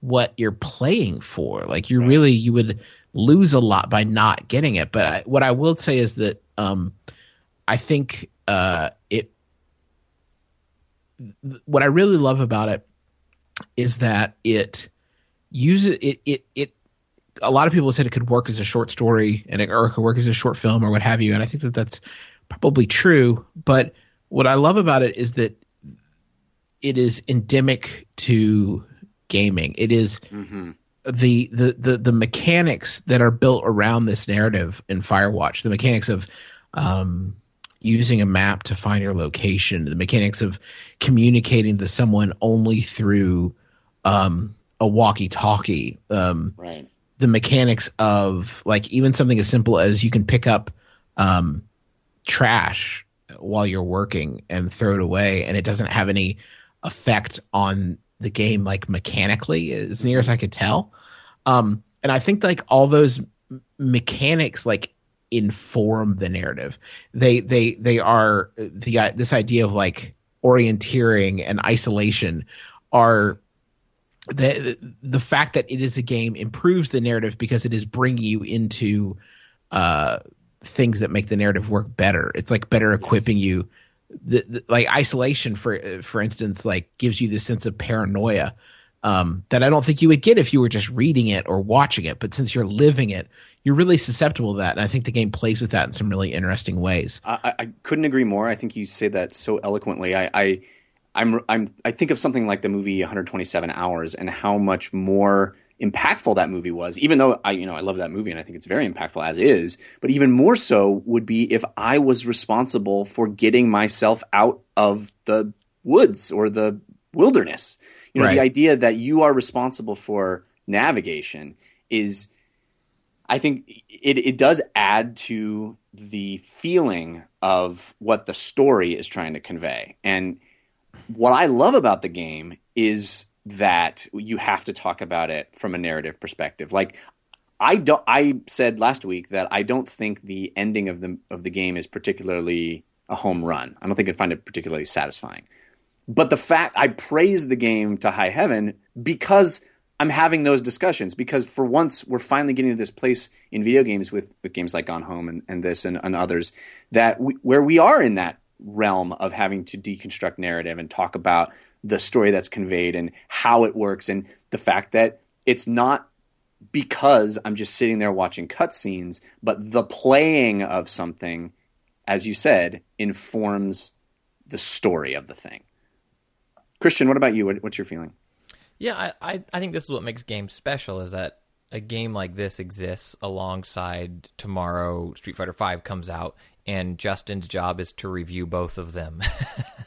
what you're playing for. Like you really you would lose a lot by not getting it. But I, what I will say is that um I think uh, it what I really love about it is that it uses it it it a lot of people said it could work as a short story and it, or it could work as a short film or what have you and I think that that's probably true but what I love about it is that it is endemic to gaming it is Mm-hmm. the, the the the mechanics that are built around this narrative in Firewatch, the mechanics of um, using a map to find your location, the mechanics of communicating to someone only through um, a walkie-talkie, um, Right. the mechanics of like even something as simple as you can pick up um, trash while you're working and throw it away, and it doesn't have any effect on the game like mechanically, as near as I could tell. Um, and I think like all those mechanics like inform the narrative. They they they are the uh, this idea of like orienteering and isolation are the the fact that it is a game improves the narrative because it is bringing you into uh things that make the narrative work better. It's like better equipping you. The, the, like isolation, for for instance, like gives you this sense of paranoia um, that I don't think you would get if you were just reading it or watching it. But since you're living it, you're really susceptible to that, and I think the game plays with that in some really interesting ways. I, I- couldn't agree more. I think you say that so eloquently. I, I, I'm, I'm, I think of something like the movie 127 Hours and how much more impactful that movie was. Even though I, you know, I love that movie and I think it's very impactful as is. But even more so would be if I was responsible for getting myself out of the woods or the wilderness. You know, Right. the idea that you are responsible for navigation is I think it, it does add to the feeling of what the story is trying to convey. And what I love about the game is that you have to talk about it from a narrative perspective. Like I don't I said last week that I don't think the ending of the of the game is particularly a home run. I don't think I find it particularly satisfying. But the fact I praise the game to high heaven because I'm having those discussions because for once we're finally getting to this place in video games with, with games like Gone Home and, and this and, and others that we, where we are in that realm of having to deconstruct narrative and talk about the story that's conveyed and how it works and the fact that it's not because I'm just sitting there watching cutscenes, but the playing of something, as you said, informs the story of the thing. Christian, what about you? What, what's your feeling? Yeah, I, I I think this is what makes games special is that a game like this exists alongside tomorrow Street Fighter Five comes out, and Justin's job is to review both of them.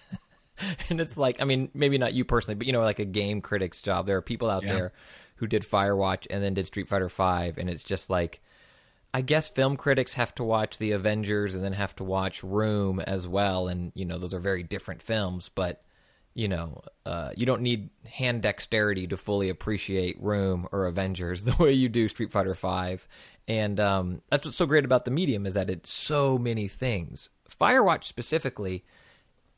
[laughs] and it's like, I mean, maybe not you personally, but you know, like a game critic's job. There are people out Yeah. there who did Firewatch and then did Street Fighter Five, and it's just like. I guess film critics have to watch The Avengers and then have to watch Room as well, and you know those are very different films. But you know, uh, you don't need hand dexterity to fully appreciate Room or Avengers [laughs] the way you do Street Fighter Five, and um, that's what's so great about the medium is that it's so many things. Firewatch specifically,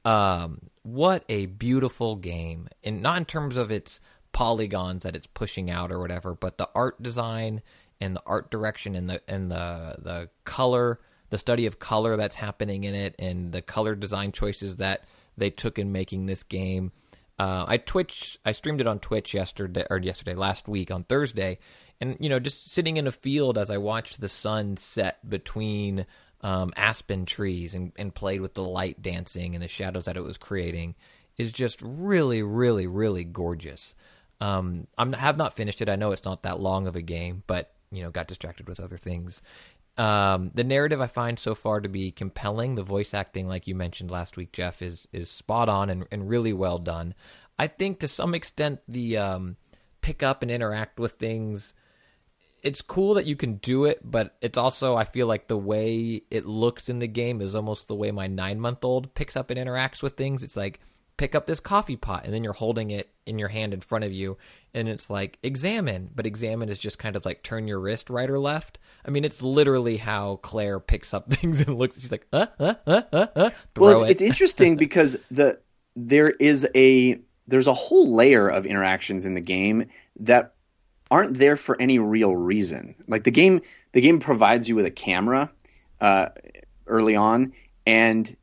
um, what a beautiful game, and not in terms of its polygons that it's pushing out or whatever, but the art design and the art direction and the and the the color, the study of color that's happening in it, and the color design choices that they took in making this game. Uh, I Twitch, I streamed it on Twitch yesterday or yesterday last week on Thursday, and you know just sitting in a field as I watched the sun set between um, aspen trees and, and played with the light dancing and the shadows that it was creating is just really, really, really gorgeous. Um, I'm have not finished it. I know it's not that long of a game, but you know, got distracted with other things. Um, the narrative I find so far to be compelling. The voice acting, like you mentioned last week, Jeff, is is spot on and, and really well done. I think to some extent the um, pick up and interact with things it's cool that you can do it, but it's also I feel like the way it looks in the game is almost the way my nine month old picks up and interacts with things. It's like pick up this coffee pot and then you're holding it in your hand in front of you and it's like examine, but examine is just kind of like turn your wrist right or left. I mean, it's literally how Claire picks up [laughs] things and looks. She's like, uh, uh, uh, uh, uh, well, it's, it. it's interesting [laughs] because the there is a there's a whole layer of interactions in the game that aren't there for any real reason. Like the game, the game provides you with a camera uh, early on, and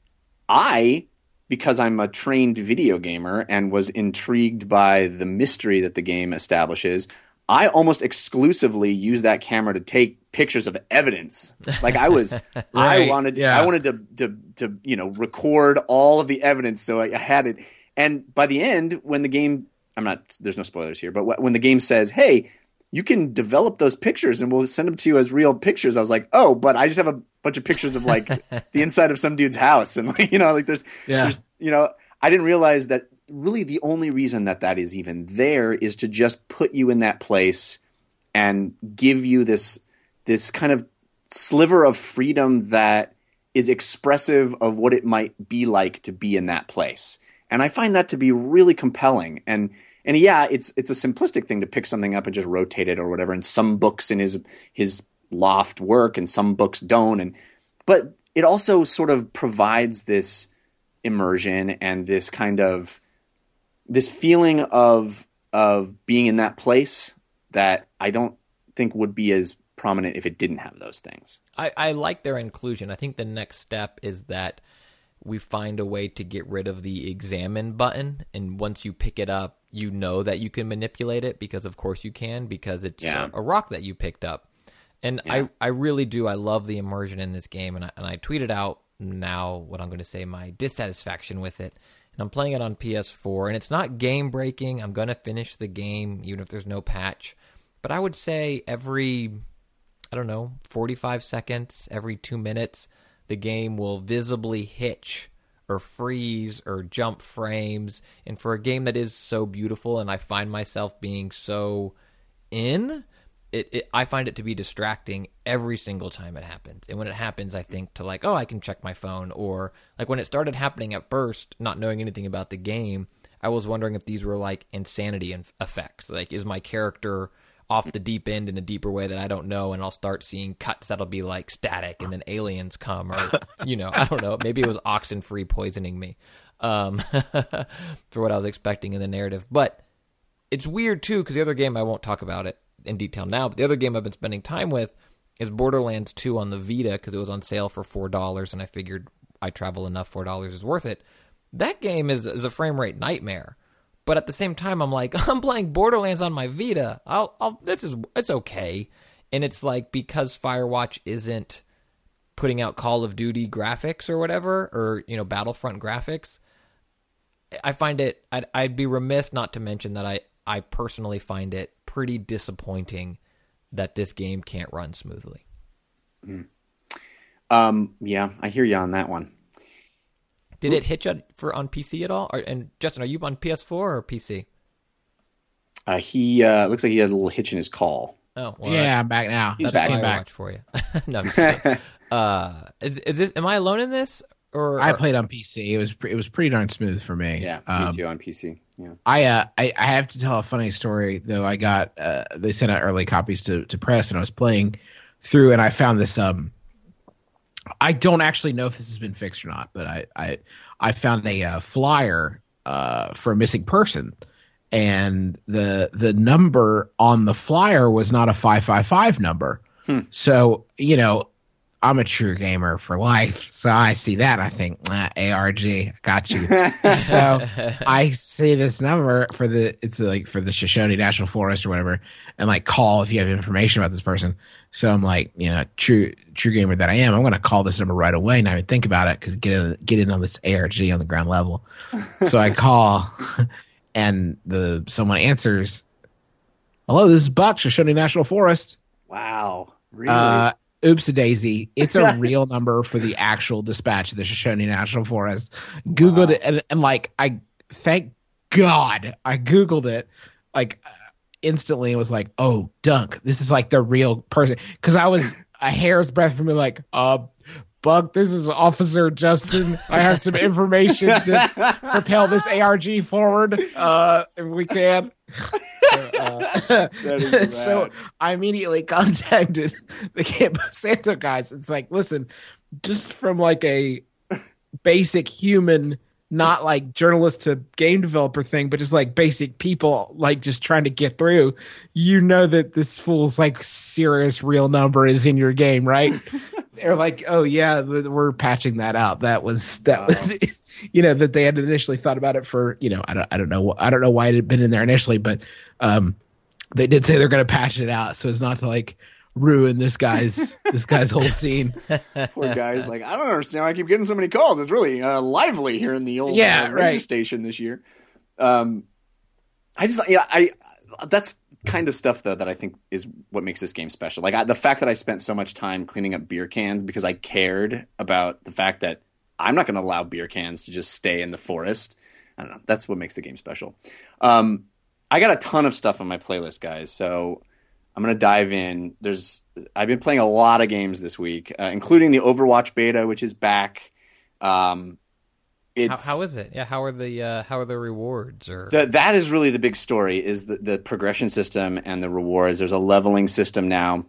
I, because I'm a trained video gamer and was intrigued by the mystery that the game establishes, I almost exclusively use that camera to take pictures of evidence. Like I was, [laughs] I wanted, yeah. I wanted to, to, to, you know, record all of the evidence so I, I had it. And by the end, when the game, I'm not, there's no spoilers here, but when the game says, "Hey, you can develop those pictures and we'll send them to you as real pictures," I was like, "Oh, but I just have a bunch of pictures of like the inside of some dude's house," and like, you know, like there's, Yeah. there's, you know, I didn't realize that really the only reason that that is even there is to just put you in that place and give you this this kind of sliver of freedom that is expressive of what it might be like to be in that place. And I find that to be really compelling. And and yeah, it's it's a simplistic thing to pick something up and just rotate it or whatever. And some books in his his loft work and some books don't. And but it also sort of provides this immersion and this kind of this feeling of of being in that place that I don't think would be as prominent if it didn't have those things. I, I like their inclusion. I think the next step is that we find a way to get rid of the examine button. And once you pick it up, you know that you can manipulate it because, of course, you can because it's Yeah. a, a rock that you picked up. And Yeah. I, I really do. I love the immersion in this game. And I, and I tweeted out now what I'm going to say my dissatisfaction with it. And I'm playing it on PS4. And it's not game breaking. I'm going to finish the game even if there's no patch. But I would say every I don't know, 45 seconds, every two minutes, the game will visibly hitch or freeze or jump frames. And for a game that is so beautiful and I find myself being so in, it, it I find it to be distracting every single time it happens. And when it happens, I think to like, oh, I can check my phone. Or like when it started happening at first, not knowing anything about the game, I was wondering if these were like insanity effects. Like, is my character off the deep end in a deeper way that I don't know, and I'll start seeing cuts that'll be like static, and then aliens come, or [laughs] you know, I don't know. Maybe it was Oxenfree poisoning me, um, [laughs] for what I was expecting in the narrative. But it's weird too because the other game I won't talk about it in detail now, but the other game I've been spending time with is Borderlands 2 on the Vita because it was on sale for four dollars, and I figured I travel enough, four dollars is worth it. That game is is a frame rate nightmare. But at the same time, I'm like, [laughs] I'm playing Borderlands on my Vita. I'll, I'll, this is, it's okay. And it's like because Firewatch isn't putting out Call of Duty graphics or whatever, or you know, Battlefront graphics. I find it. I'd, I'd be remiss not to mention that I, I personally find it pretty disappointing that this game can't run smoothly. Um, yeah, I hear you on that one. Did it hitch on, for on PC at all? Or, and Justin, are you on PS4 or PC? Uh, he uh, looks like he had a little hitch in his call. Oh, well, yeah, I'm back now. He's that's back. Came Firewatch for you. [laughs] no, I'm just [laughs] uh, is is this? Am I alone in this? Or I played on PC. It was pre- it was pretty darn smooth for me. Yeah, Um, me too on PC. Yeah. I, uh, I I have to tell a funny story though. I got uh, they sent out early copies to to press, and I was playing through, and I found this. Um, I don't actually know if this has been fixed or not, but I I I found a uh, flyer uh, for a missing person, and the the number on the flyer was not a five five five number. So you know, I'm a true gamer for life. So I see that, I think ah, ARG, got you. so [laughs] I see this number for the it's like for the Shoshone National Forest or whatever, and like call if you have information about this person. So I'm like, you know, true true gamer that I am, I'm gonna call this number right away, not even think about it, because get in get in on this ARG on the ground level. [laughs] so I call, and the someone answers, "Hello, this is Buck, Shoshone National Forest." Wow. Really? Uh, oops daisy. It's a [laughs] real number for the actual dispatch of the Shoshone National Forest. Googled it and, and like I thank God I Googled it like uh, instantly and was like, oh dunk, this is like the real person. Cause I was a hair's breadth from me like, uh Buck, this is Officer Justin. I have some information to [laughs] propel this ARG forward, uh, if we can. So, uh, [laughs] so. I immediately contacted the Campo Santo guys. It's like, listen, just from like a basic human, not like journalist to game developer thing, but just like basic people, like just trying to get through. You know that this fool's like serious real number is in your game, right? [laughs] they're like, oh yeah, we're patching that out. That was that was, [laughs] you know, that they had initially thought about it for, you know, I don't, I don't know, I don't know why it had been in there initially, but um, they did say they're going to patch it out so as not to like ruin this guy's this guy's whole [laughs] scene. Poor guy's like, I don't understand why I keep getting so many calls. It's really uh, lively here in the old Yeah, uh, radio right. station this year. Um, I just yeah, I that's kind of stuff though that I think is what makes this game special. Like I, the fact that I spent so much time cleaning up beer cans because I cared about the fact that I'm not going to allow beer cans to just stay in the forest. I don't know. That's what makes the game special. Um, I got a ton of stuff on my playlist, guys. So I'm gonna dive in. There's I've been playing a lot of games this week, uh, including the Overwatch beta, which is back. Um, How, how is it? Yeah, how are the uh, how are the rewards or that that is really the big story is the, the progression system and the rewards. There's a leveling system now,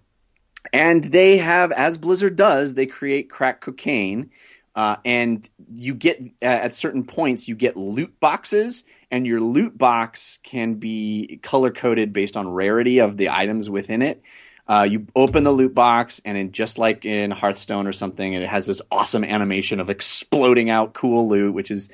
and they have, as Blizzard does, they create crack cocaine, uh, and you get uh, at certain points you get loot boxes, and your loot box can be color coded based on rarity of the items within it. Uh, you open the loot box, and in, just like in Hearthstone or something, it has this awesome animation of exploding out cool loot, which is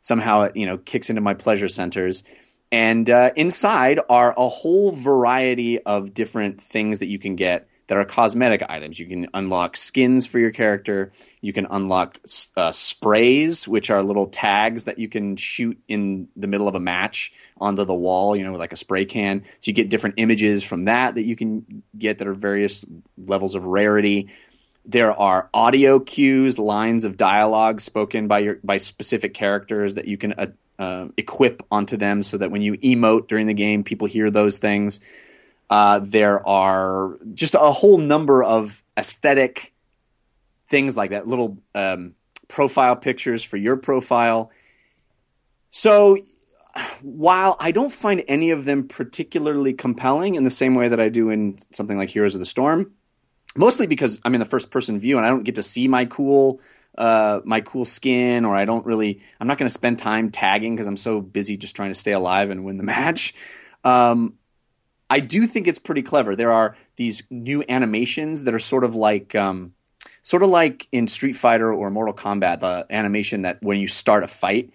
somehow it you know kicks into my pleasure centers. And uh, inside are a whole variety of different things that you can get that are cosmetic items. You can unlock skins for your character. You can unlock uh, sprays, which are little tags that you can shoot in the middle of a match onto the wall, you know, with like a spray can. So you get different images from that that you can get that are various levels of rarity. There are audio cues, lines of dialogue spoken by your by specific characters that you can uh, uh, equip onto them, so that when you emote during the game, people hear those things. Uh, there are just a whole number of aesthetic things like that, little um, profile pictures for your profile. So while I don't find any of them particularly compelling in the same way that I do in something like Heroes of the Storm, mostly because I'm in the first person view and I don't get to see my cool uh, my cool skin, or I don't really I'm not going to spend time tagging because I'm so busy just trying to stay alive and win the [laughs] match. Um, I do think it's pretty clever. There are these new animations that are sort of like um, sort of like in Street Fighter or Mortal Kombat, the animation that when you start a fight,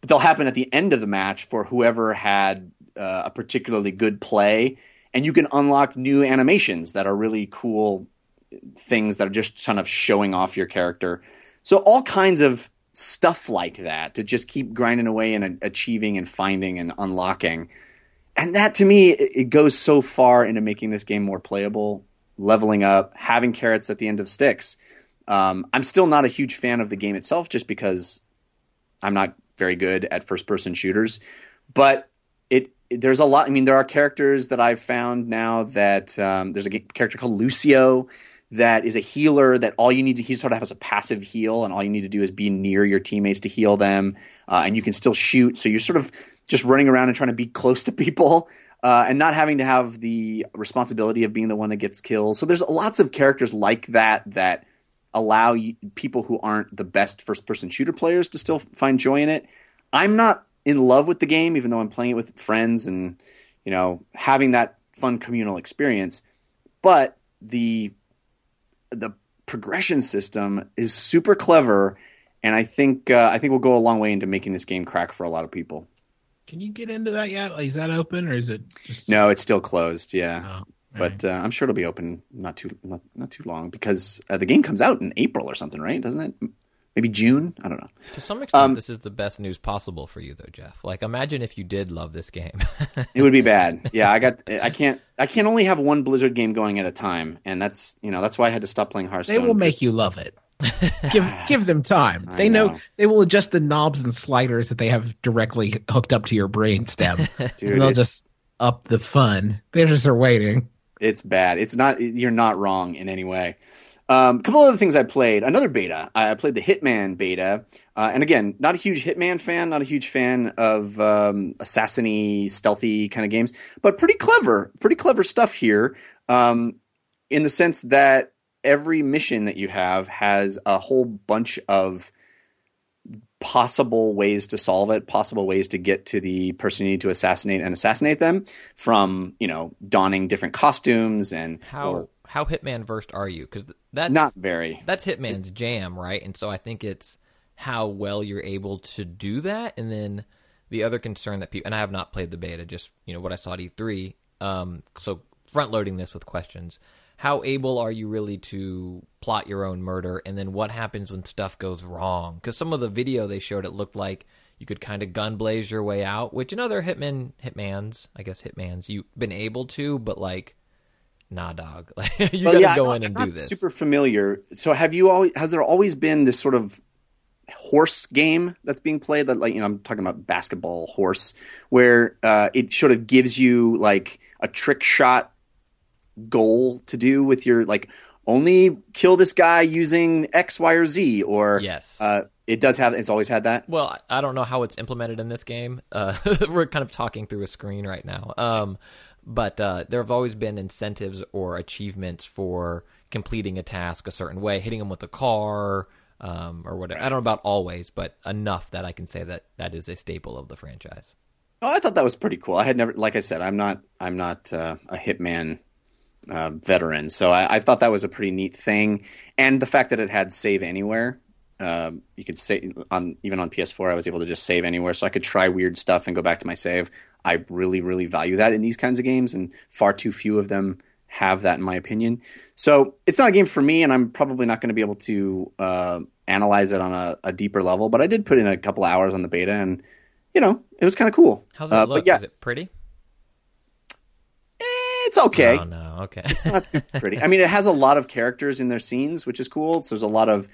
but they'll happen at the end of the match for whoever had uh, a particularly good play, and you can unlock new animations that are really cool things that are just kind of showing off your character. So all kinds of stuff like that to just keep grinding away and achieving and finding and unlocking. And that to me, it goes so far into making this game more playable, leveling up, having carrots at the end of sticks. Um, I'm still not a huge fan of the game itself just because I'm not very good at first person shooters. But it, there's a lot. I mean, there are characters that I've found now that um, there's a character called Lucio that is a healer that all you need to he sort of have has a passive heal and all you need to do is be near your teammates to heal them uh, and you can still shoot so you're sort of just running around and trying to be close to people uh, and not having to have the responsibility of being the one that gets killed. So there's lots of characters like that that allow you, people who aren't the best first person shooter players to still find joy in it. I'm not in love with the game even though i'm playing it with friends and you know having that fun communal experience. But the the progression system is super clever, and I think uh, I think will go a long way into making this game crack for a lot of people. Can you get into that yet? Like, is that open or is it? Just... No, it's still closed. Yeah, Oh, but uh, I'm sure it'll be open not too not, not too long because uh, the game comes out in April or something, right? Doesn't it? Maybe June. I don't know. To some extent, Um, this is the best news possible for you, though, Jeff. Like, imagine if you did love this game. [laughs] It would be bad. Yeah, I got. I can't. I can't only have one Blizzard game going at a time, and that's you know that's why I had to stop playing Hearthstone. they will make you love it. Give give them time. [sighs] I They know. know. they will adjust the knobs and sliders that they have directly hooked up to your brain stem. [laughs] Dude, and they'll just up the fun. They just are waiting. It's bad. It's not. You're not wrong in any way. Um, a couple other things I played. Another beta. I I played the Hitman beta, uh, and again, not a huge Hitman fan. Not a huge fan of um, assassiny, stealthy kind of games, but pretty clever. Pretty clever stuff here. Um, in the sense that every mission that you have has a whole bunch of possible ways to solve it, possible ways to get to the person you need to assassinate and assassinate them from, you know, donning different costumes and how or- how Hitman versed are you? Because that's Not very. that's Hitman's jam, right? And so I think it's how well you're able to do that, and then the other concern that people and I have not played the beta, just you know what I saw at E3. Um, so front loading this with questions. How able are you really to plot your own murder, and then what happens when stuff goes wrong? Because some of the video they showed, it looked like you could kind of gun blaze your way out, which in other Hitman, Hitmans, I guess Hitmans, you've been able to, but like, nah, dog, like [laughs] you Well, gotta yeah, go I'm in and not do this. Super familiar. So have you always? Has there always been this sort of horse game that's being played? That like you know, I'm talking about basketball horse, where uh, it sort of gives you like a trick shot goal to do with your like only kill this guy using X, Y, or Z, or Yes. uh, it does have. It's always had that. Well, I don't know how it's implemented in this game. Uh, [laughs] we're kind of talking through a screen right now. Um, but uh, there have always been incentives or achievements for completing a task a certain way, hitting them with a car um, or whatever. I don't know about always, but enough that I can say that that is a staple of the franchise. Oh, I thought that was pretty cool. I had never, like I said, I'm not, I'm not uh, a hitman uh, veteran, so I, I thought that was a pretty neat thing. And the fact that it had save anywhere, um, you could say on even on PS4, I was able to just save anywhere, so I could try weird stuff and go back to my save. I really, really value that in these kinds of games, and far too few of them have that, in my opinion. So it's not a game for me, and I'm probably not going to be able to uh, analyze it on a, a deeper level. But I did put in a couple hours on the beta, and you know, it was kind of cool. How's it Uh, look? Yeah, Is it pretty? It's okay. Oh no, okay. It's not [laughs] pretty. I mean, it has a lot of characters in their scenes, which is cool. So there's a lot of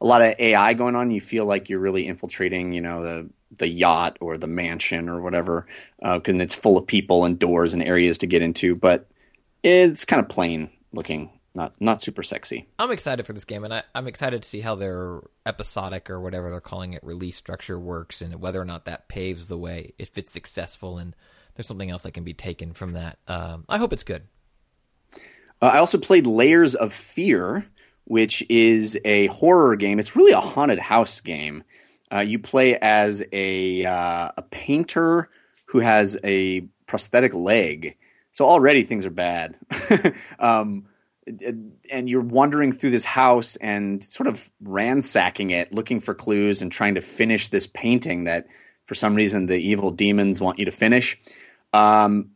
a lot of AI going on. You feel like you're really infiltrating, you know, the the yacht or the mansion or whatever, uh, because it's full of people and doors and areas to get into. But it's kind of plain looking, not not super sexy. I'm excited for this game, and I, I'm excited to see how their episodic or whatever they're calling it release structure works, and whether or not that paves the way if it's successful, and there's something else that can be taken from that. Um, I hope it's good. Uh, I also played Layers of Fear, which is a horror game. It's really a haunted house game. Uh, you play as a uh, a painter who has a prosthetic leg. So already things are bad. [laughs] um, and you're wandering through this house and sort of ransacking it, looking for clues and trying to finish this painting that, for some reason, the evil demons want you to finish. Um,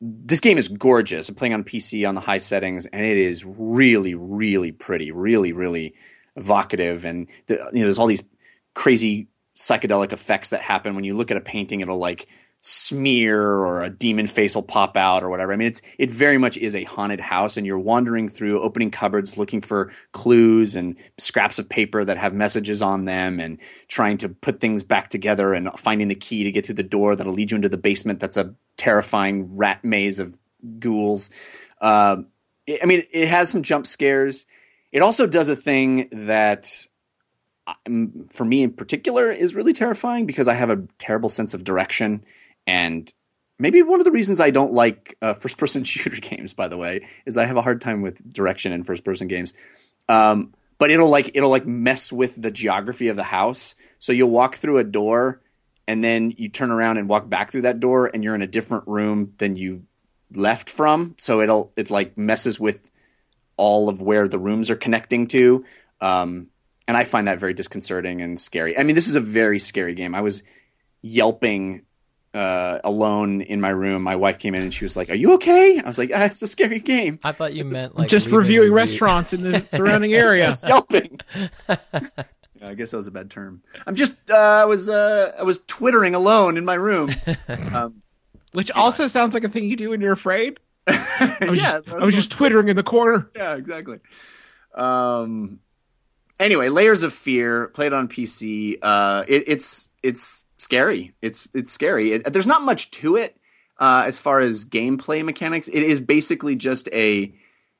this game is gorgeous. I'm playing on PC on the high settings, and it is really, really pretty, really, really evocative. And the, you know, there's all these crazy psychedelic effects that happen when you look at a painting. It'll like smear, or a demon face will pop out, or whatever. I mean, it's it very much is a haunted house, and you're wandering through opening cupboards looking for clues and scraps of paper that have messages on them, and trying to put things back together and finding the key to get through the door that'll lead you into the basement. That's a terrifying rat maze of ghouls. It- I mean, it has some jump scares. It also does a thing that, um, for me in particular, is really terrifying because I have a terrible sense of direction. And maybe one of the reasons I don't like uh, first person [laughs] shooter games, by the way, is I have a hard time with direction in first person games. Um, but it'll like it'll like mess with the geography of the house. So you'll walk through a door and then you turn around and walk back through that door and you're in a different room than you left from so it'll it like messes with all of where the rooms are connecting to um, and i find that very disconcerting and scary i mean this is a very scary game i was yelping uh, alone in my room my wife came in and she was like are you okay i was like ah, it's a scary game I thought you meant like just reviewing restaurants in the [laughs] surrounding area. yelping [laughs] I guess that was a bad term. I'm just uh, I was uh, I was twittering alone in my room. [laughs] Um, Which also sounds like a thing you do when you're afraid. I was, yeah, just, I was just twittering in the corner. yeah, exactly. Um, anyway, Layers of Fear played on PC. Uh, it, it's it's scary. It's it's scary. It, there's not much to it uh, as far as gameplay mechanics. It is basically just a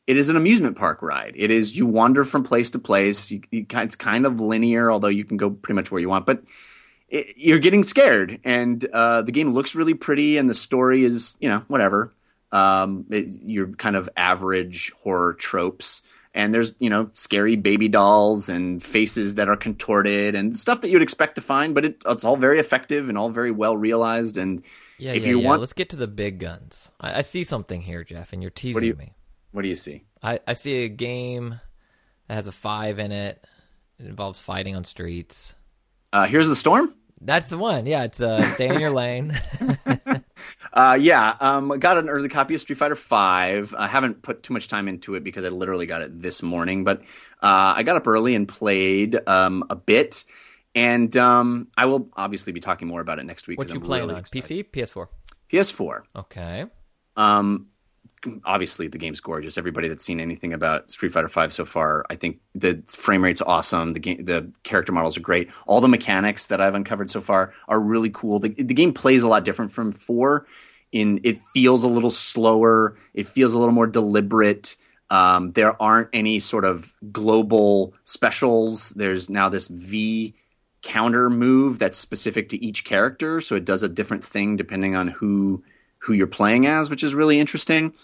it is an amusement park ride. It is you wander from place to place. You, you, it's kind of linear, although you can go pretty much where you want. But it, you're getting scared, and uh, the game looks really pretty, and the story is you know whatever. Um, your kind of average horror tropes, and there's you know scary baby dolls and faces that are contorted and stuff that you'd expect to find, but it, it's all very effective and all very well realized. And Yeah, if yeah, you yeah. want Let's get to the big guns. I, I see something here, Jeff, and you're teasing you- me. What do you see? I, I see a game that has a five in it. It involves fighting on streets. Uh, here's the storm. That's the one. Yeah, it's uh, stay in your lane. [laughs] Uh, yeah, um, I got an early copy of Street Fighter Five. I haven't put too much time into it because I literally got it this morning. But uh, I got up early and played um, a bit, and um, I will obviously be talking more about it next week. what you I'm playing really on? excited. PC, PS4. PS4. Okay. Um, obviously the game's gorgeous. Everybody that's seen anything about Street Fighter Five so far, I think the frame rate's awesome. The game, the character models are great. All the mechanics that I've uncovered so far are really cool. The, the game plays a lot different from four. In it feels a little slower. It feels a little more deliberate. Um, there aren't any sort of global specials. There's now this V counter move that's specific to each character, so it does a different thing depending on who who you're playing as, which is really interesting.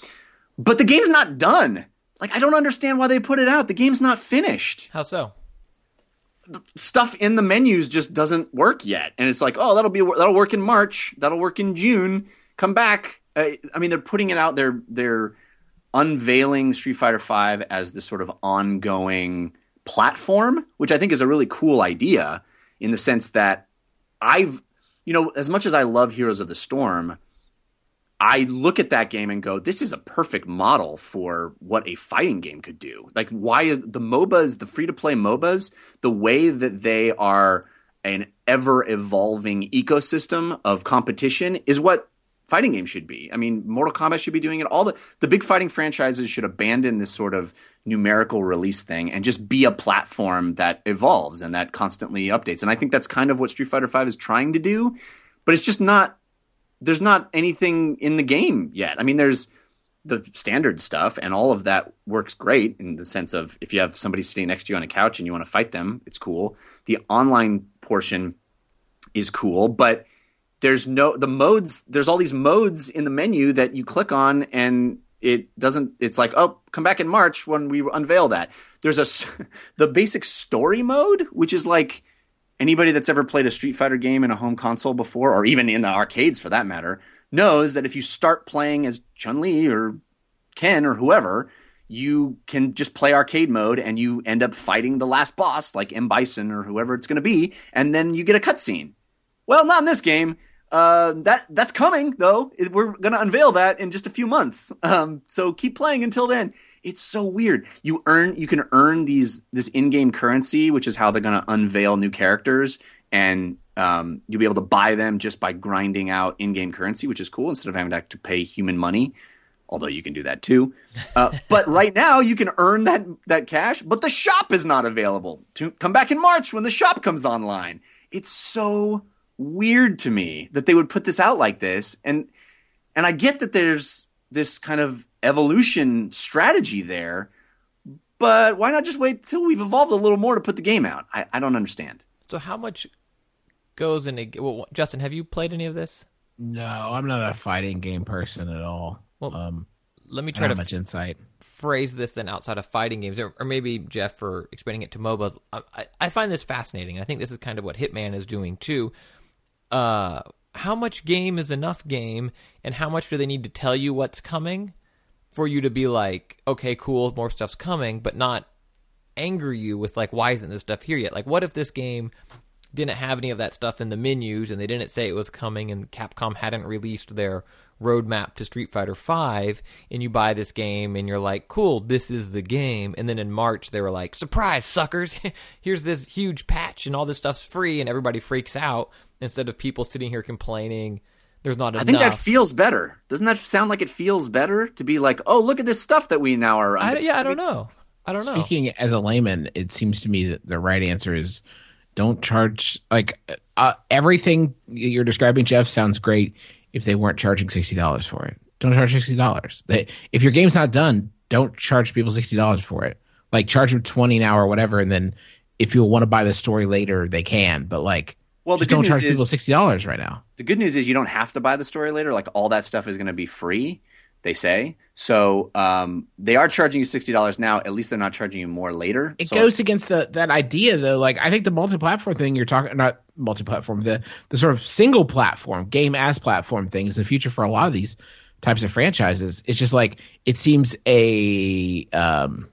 But the game's not done. Like I don't understand why they put it out. The game's not finished. How so? Stuff in the menus just doesn't work yet. And it's like, "Oh, that'll be that'll work in March. That'll work in June. Come back." Uh, I mean, they're putting it out they're they're unveiling Street Fighter 5 as this sort of ongoing platform, which I think is a really cool idea in the sense that I've you know, as much as I love Heroes of the Storm, I look at that game and go, this is a perfect model for what a fighting game could do. Like, why the MOBAs, the free to play MOBAs, the way that they are an ever evolving ecosystem of competition is what fighting games should be. I mean, Mortal Kombat should be doing it. All the, the big fighting franchises should abandon this sort of numerical release thing and just be a platform that evolves and that constantly updates. And I think that's kind of what Street Fighter V is trying to do, but it's just not there's not anything in the game yet. I mean, there's the standard stuff, and all of that works great in the sense of if you have somebody sitting next to you on a couch and you want to fight them, it's cool. The online portion is cool, but there's no the modes. There's all these modes in the menu that you click on, and it doesn't. It's like, oh, come back in March when we unveil that. There's a [laughs] the basic story mode, which is like anybody that's ever played a Street Fighter game in a home console before, or even in the arcades for that matter, knows that if you start playing as Chun Li or Ken or whoever, you can just play arcade mode and you end up fighting the last boss, like M. Bison or whoever it's going to be, and then you get a cutscene. Well, not in this game. Uh, that that's coming though. We're going to unveil that in just a few months. [laughs] Um, so keep playing until then it's so weird. You earn you can earn these this in-game currency, which is how they're going to unveil new characters, and um, you'll be able to buy them just by grinding out in-game currency, which is cool instead of having to, to pay human money. Although you can do that too, uh, [laughs] but right now you can earn that that cash, but the shop is not available. To come back in March when the shop comes online. It's so weird to me that they would put this out like this, and and I get that there's this kind of evolution strategy there, but why not just wait till we've evolved a little more to put the game out? I, I don't understand. So how much goes into? Well, Justin, have you played any of this? No, I'm not a fighting game person at all. Well, um, Let me try to have much insight. phrase this then outside of fighting games, or, or maybe Jeff for explaining it to MOBAs. I, I- I find this fascinating. I think this is kind of what Hitman is doing too. Uh, how much game is enough game, and how much do they need to tell you what's coming for you to be like, okay, cool, more stuff's coming, but not anger you with like, why isn't this stuff here yet? Like, what if this game didn't have any of that stuff in the menus and they didn't say it was coming and Capcom hadn't released their roadmap to Street Fighter 5 and you buy this game and you're like, "Cool, this is the game." And then in March they were like, "Surprise, suckers. [laughs] Here's this huge patch and all this stuff's free." And everybody freaks out instead of people sitting here complaining there's not I think that feels better. Doesn't that sound like it feels better to be like, oh, look at this stuff that we now are. I, yeah, I don't know. I don't know. Speaking as a layman, it seems to me that the right answer is don't charge like uh, everything you're describing. Jeff sounds great if they weren't charging sixty dollars for it. Don't charge sixty dollars. If your game's not done, don't charge people sixty dollars for it. Like charge them twenty an hour or whatever, and then if people want to buy the story later, they can. But like, Well, the just good don't news charge people is- sixty dollars right now. The good news is you don't have to buy the story later. Like all that stuff is going to be free. They say so. Um, they are charging you sixty dollars now. At least they're not charging you more later. It So- goes against the that idea though. Like I think the multi-platform thing you're talking not multi-platform the the sort of single platform game as platform thing is the future for a lot of these types of franchises. It's just like it seems a um,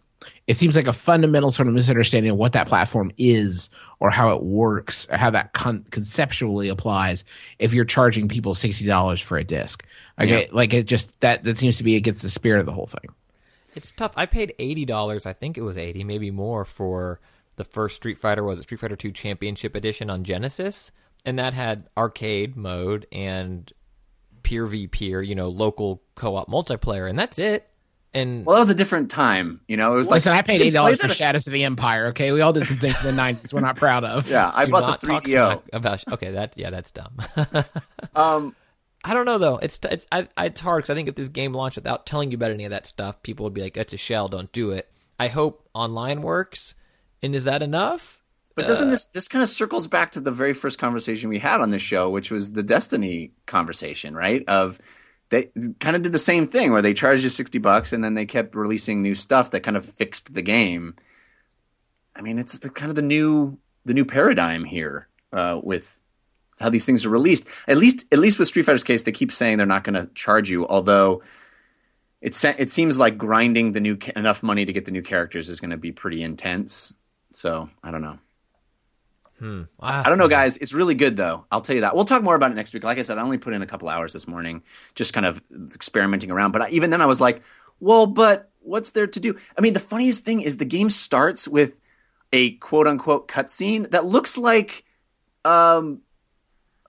it seems like a fundamental sort of misunderstanding of what that platform is or how it works or how that con- conceptually applies if you're charging people $60 for a disc okay Yeah. like it just that that seems to be against the spirit of the whole thing It's tough. I paid eighty dollars. I think it was eighty, maybe more, for the first Street Fighter. Was it Street Fighter Two Championship Edition on Genesis? And that had arcade mode and peer v peer, you know, local co-op multiplayer, and that's it. And Well, that was a different time. You know, it was like listen i paid you eight dollars for that- shadows of the empire okay we all did some things in the 90s we're not proud of Yeah, I do bought not the 3DO. smack about. Okay, that's yeah, that's dumb. [laughs] Um, I don't know though. It's it's I, I- it's hard because I think if this game launched without telling you about any of that stuff, people would be like, "That's a shell. Don't do it." I hope online works. And is that enough? But doesn't this this kind of circles back to the very first conversation we had on this show, which was the Destiny conversation, right? Of they kind of did the same thing where they charged you sixty bucks and then they kept releasing new stuff that kind of fixed the game. I mean, it's the kind of the new the new paradigm here uh, with how these things are released. At least at least with Street Fighter's case, they keep saying they're not going to charge you, although. It, se- it seems like grinding the new ca- enough money to get the new characters is going to be pretty intense. So I don't know. I don't know, guys. It's really good, though. I'll tell you that. We'll talk more about it next week. Like I said, I only put in a couple hours this morning, just kind of experimenting around. But I, even then, I was like, well, but what's there to do? I mean, the funniest thing is the game starts with a quote unquote cutscene that looks like, um,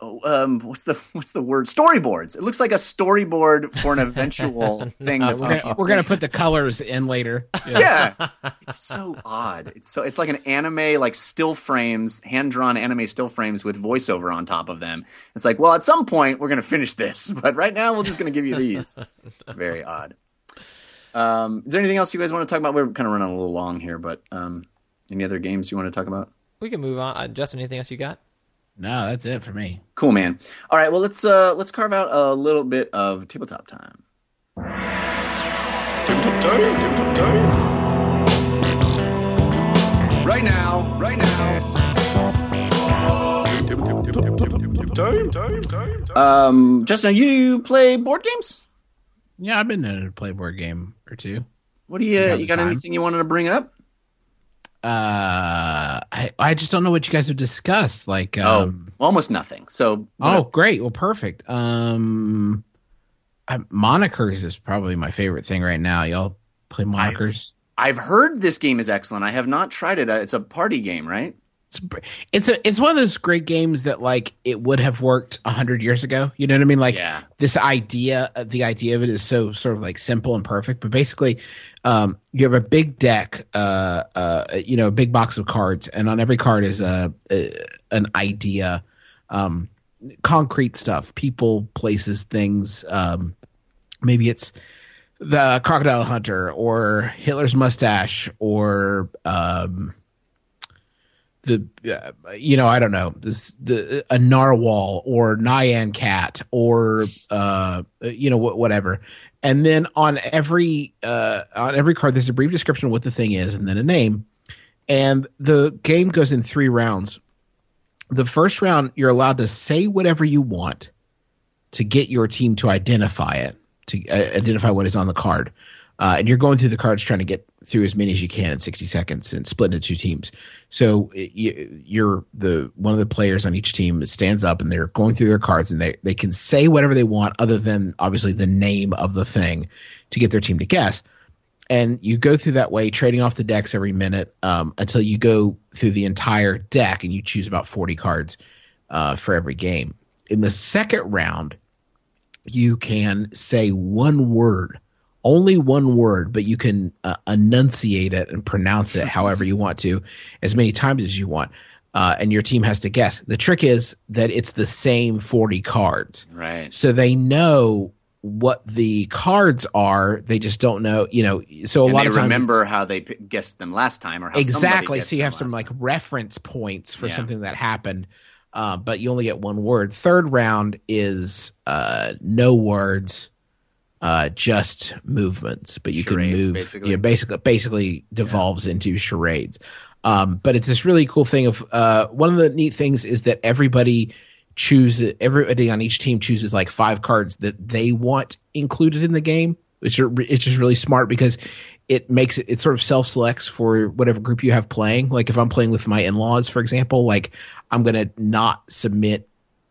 um, what's the what's the word? Storyboards. It looks like a storyboard for an eventual [laughs] thing that's we're gonna, we're gonna put the colors in later. Yeah. It's so odd. It's so it's like an anime like still frames hand drawn anime still frames with voiceover on top of them. It's like well at some point we're going to finish this [laughs] but right now we're just going to give you these. Very odd. Um is there anything else you guys want to talk about? We're kind of running a little long here but um any other games you want to talk about? We can move on. Uh, Justin, anything else you got? No that's it for me. Cool man. All right well let's uh let's carve out a little bit of tabletop time. Right now, right now. Time, time, time, um justin you play board games? Yeah i've been known to play board game or two. What do you you got time. anything you wanted to bring up uh i i just don't know what you guys have discussed like oh um almost nothing so Oh, great. Well, perfect. Um, I, monikers is probably my favorite thing right now. Y'all play monikers? I've heard this game is excellent. I have not tried it. Uh, It's a party game, right? It's, it's a it's one of those great games that like it would have worked a hundred years ago. You know what I mean? Like Yeah. this idea, the idea of it is so sort of like simple and perfect. But basically, um, you have a big deck, uh, uh, you know, a big box of cards, and on every card is a, a an idea, um, concrete stuff, people, places, things. Um, maybe it's the crocodile hunter or Hitler's mustache or um, the uh, you know I don't know this the a narwhal or Nyan cat or uh you know wh- whatever. And then on every uh on every card there's a brief description of what the thing is and then a name. And the game goes in three rounds. The first round you're allowed to say whatever you want to get your team to identify it to uh, identify what is on the card uh, and you're going through the cards trying to get through as many as you can in 60 seconds and split into two teams. So you, you're the one of the players on each team stands up and they're going through their cards and they, they can say whatever they want other than obviously the name of the thing to get their team to guess. And you go through that way trading off the decks every minute um, until you go through the entire deck and you choose about 40 cards uh, for every game. In the second round you can say one word only one word but you can uh, enunciate it and pronounce it [laughs] however you want to as many times as you want uh, and your team has to guess the trick is that it's the same 40 cards Right. so they know what the cards are they just don't know you know so a And lot of times remember how they p- guessed them last time, or how exactly so you have some like time. reference points for Yeah. something that happened uh, but you only get one word third round is uh, no words uh, just movements but you Charades, can move basically. yeah basically basically devolves into charades um, but it's this really cool thing of uh, one of the neat things is that everybody chooses everybody on each team chooses like five cards that they want included in the game, which are, it's just really smart because it makes it it sort of self selects for whatever group you have playing. Like if I'm playing with my in laws, for example, like I'm gonna not submit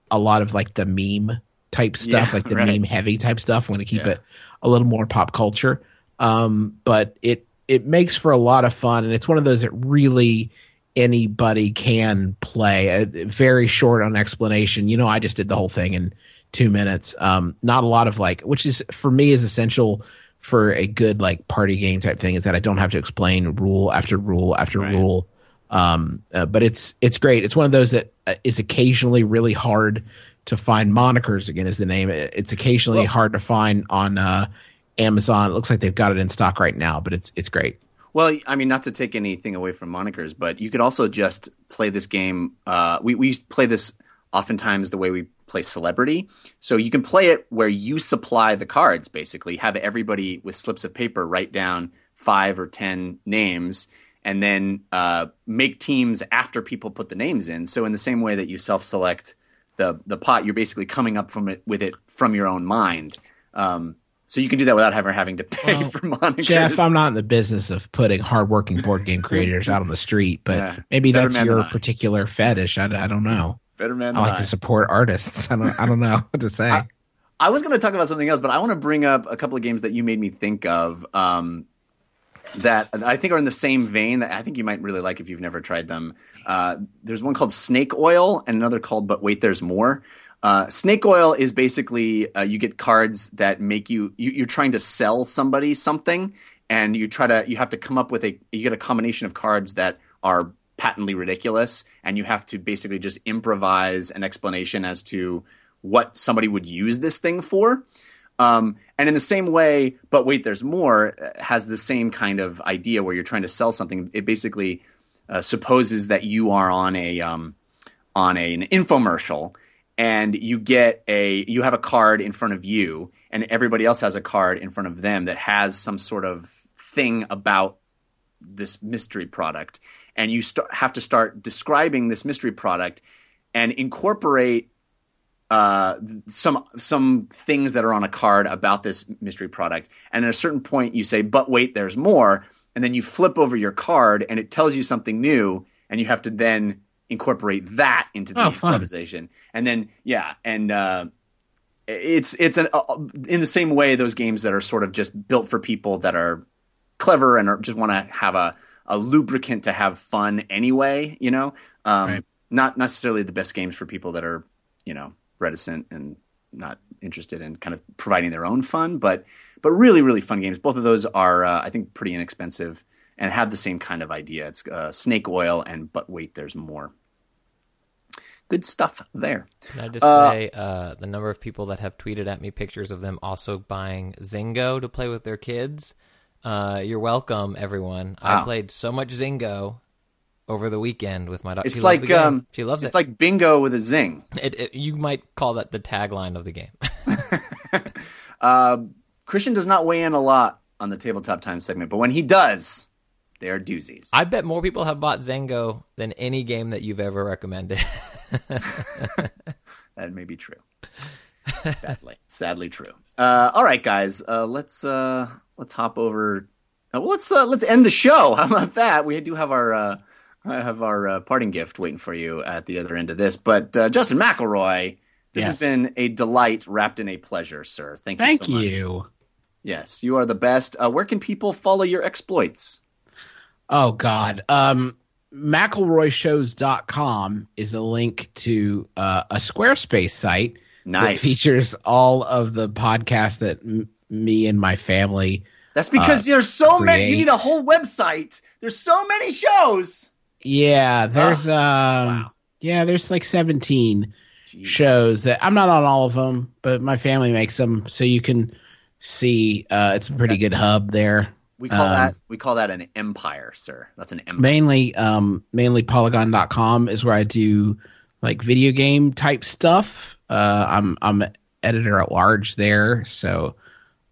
a lot of like the meme type stuff, Yeah, like the right. meme heavy type stuff. I'm gonna keep Yeah. it a little more pop culture. Um, but it it makes for a lot of fun, and it's one of those that really anybody can play. Uh, very short on explanation. You know, I just did the whole thing in two minutes. Um, not a lot of like, which is for me is essential for a good like party game type thing is that I don't have to explain rule after rule after Right. rule. Um, uh, but it's it's great. It's one of those that uh, occasionally really hard to find. Monikers again is the name. It's occasionally Well- hard to find on uh, Amazon. It looks like they've got it in stock right now, but it's it's great. Well, I mean, not to take anything away from monikers, but you could also just play this game. Uh, we we play this oftentimes the way we play Celebrity. So you can play it where you supply the cards. Basically, have everybody with slips of paper write down five or ten names, and then uh, make teams after people put the names in. So in the same way that you self-select the the pot, you're basically coming up from it with it from your own mind. Um, so you can do that without ever having to pay Well, [laughs] for monikers. Jeff, I'm not in the business of putting hardworking board game [laughs] creators out on the street, but Yeah. maybe that's your I. particular fetish. I, I don't know. better man. I like to support artists. [laughs] I don't I don't know what to say. I was going to talk about something else, but I want to bring up a couple of games that you made me think of um, that I think are in the same vein that I think you might really like if you've never tried them. Uh, there's one called Snake Oil and another called But Wait, There's More. Uh, Snake Oil is basically uh, you get cards that make you, you you're trying to sell somebody something, and you try to you have to come up with a you get a combination of cards that are patently ridiculous, and you have to basically just improvise an explanation as to what somebody would use this thing for. Um, and in the same way, but wait, there's more, uh, has the same kind of idea where you're trying to sell something. It basically uh, supposes that you are on a um, on a, an infomercial and you get a you have a card in front of you and everybody else has a card in front of them that has some sort of thing about this mystery product and you start, have to start describing this mystery product and incorporate uh, some some things that are on a card about this mystery product. And at a certain point you say but wait there's more. And then you flip over your card and it tells you something new and you have to then incorporate that into the Oh, improvisation. And then yeah and uh, it's it's an, uh, in the same way those games that are sort of just built for people that are clever and are, just want to have a, a lubricant to have fun anyway you know? Um, Right. not necessarily the best games for people that are you know reticent and not interested in kind of providing their own fun but but really really fun games. Both of those are uh, i think pretty inexpensive and have the same kind of idea. It's uh, snake oil and but wait there's more. Good stuff there. Can I just Uh, say uh, the number of people that have tweeted at me pictures of them also buying Zingo to play with their kids? Uh, you're welcome, everyone. I played so much Zingo over the weekend with my daughter. it's she loves like um she loves it's it. like bingo with a zing [laughs] it, it. You might call that the tagline of the game. [laughs] [laughs] Uh, Christian does not weigh in a lot on the tabletop time segment, but when he does, they are doozies. I bet more people have bought Zingo than any game that you've ever recommended. that may be true. Sadly, sadly true. Uh, all right, guys, uh, let's uh, let's hop over. Uh, well, let's uh, let's end the show. How about that? We do have our uh, have our uh, parting gift waiting for you at the other end of this. But uh, Justin McElroy, this has been a delight wrapped in a pleasure, sir. Thank you. Thank so much. you. Yes, you are the best. Uh, where can people follow your exploits? Oh God. Um McElroyshows.com is a link to uh, a Squarespace site that Nice. features all of the podcasts that m- me and my family. That's because uh, there's so many. You need a whole website. There's so many shows. Yeah, there's um wow. yeah, there's like 17 Jeez. shows that I'm not on all of them, but my family makes them so you can see uh it's a pretty good hub there. We call Um, that we call that an empire, sir. That's an empire. mainly um mainly polygon.com is where i do like video game type stuff uh i'm i'm editor at large there so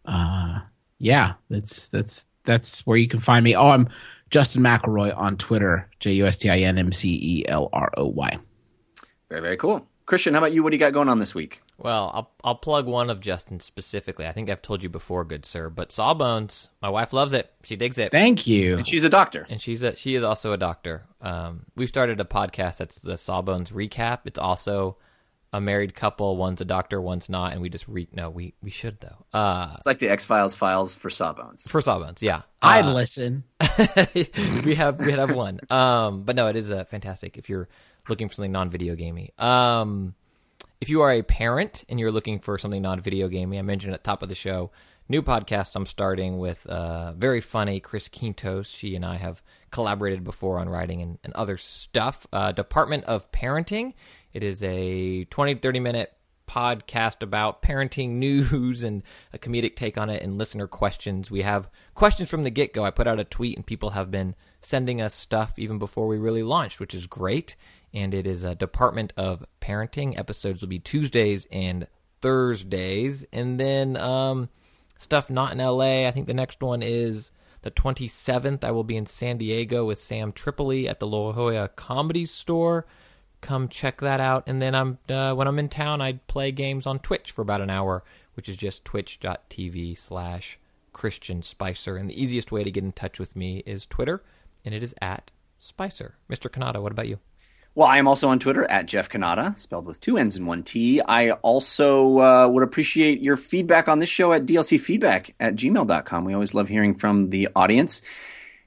uh yeah that's that's that's where you can find me oh i'm justin mcelroy on twitter j-u-s-t-i-n-m-c-e-l-r-o-y Very very cool. Christian, how about you? What do you got going on this week? Well, I'll I'll plug one of Justin specifically. I think I've told you before, good sir, but Sawbones. My wife loves it. She digs it. Thank you. And she's a doctor. and she's a she is also a doctor. Um, we've started a podcast that's the Sawbones recap. It's also a married couple. One's a doctor, one's not, and we just re no, we we should though. Uh, It's like the X Files files for Sawbones. for Sawbones, yeah. I'd Uh, listen. [laughs] we have we have one. Um, but no, it is uh, fantastic if you're looking for something non-video gamey. Um, if you are a parent and you're looking for something non-video gamey, I mentioned at the top of the show, new podcast I'm starting with uh, very funny Chris Quintos. She and I have collaborated before on writing and, and other stuff. Uh, Department of Parenting. It is a 20 30 minute podcast about parenting [laughs] news and a comedic take on it and listener questions. We have questions from the get go. I put out a tweet and people have been sending us stuff even before we really launched, which is great. And it is a Department of Parenting. Episodes will be Tuesdays and Thursdays. And then um, stuff not in LA. I think the next one is the 27th. I will be in San Diego with Sam Tripoli at the La Jolla Comedy Store come check that out. And then I'm uh, when I'm in town, I play games on Twitch for about an hour, which is just twitch.tv slash Christian Spicer. And the easiest way to get in touch with me is Twitter, and it is at Spicer. Mr. Cannata, what about you? Well, I am also on Twitter at Jeff Cannata, spelled with two N's and one T. I also uh, would appreciate your feedback on this show at dlcfeedback at gmail.com. We always love hearing from the audience.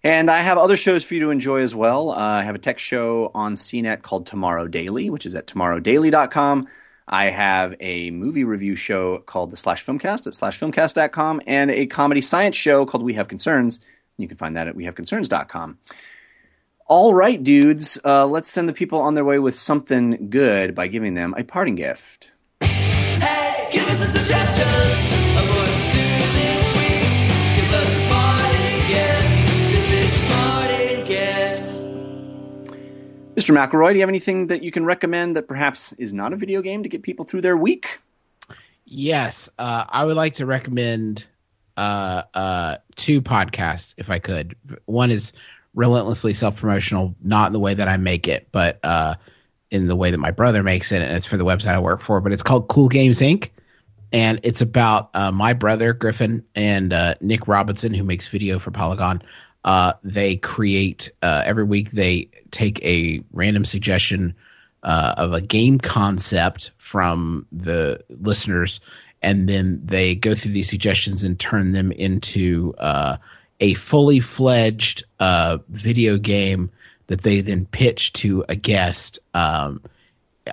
And I have other shows for you to enjoy as well. Uh, I have a tech show on CNET called Tomorrow Daily, which is at tomorrowdaily.com. I have a movie review show called The Slash Filmcast at slashfilmcast.com and a comedy science show called We Have Concerns. You can find that at wehaveconcerns.com. All right, dudes, uh, let's send the people on their way with something good by giving them a parting gift. Hey, give us a suggestion Mr. McElroy, do you have anything that you can recommend that perhaps is not a video game to get people through their week? Yes, uh, I would like to recommend uh, uh, two podcasts if I could. One is relentlessly self promotional, not in the way that I make it, but uh, in the way that my brother makes it, and it's for the website I work for. But it's called Cool Games Inc. And it's about uh, my brother Griffin and uh, Nick Robinson, who makes video for Polygon. Uh, they create uh, every week. They take a random suggestion uh, of a game concept from the listeners, and then they go through these suggestions and turn them into uh, a fully fledged uh, video game that they then pitch to a guest. Um,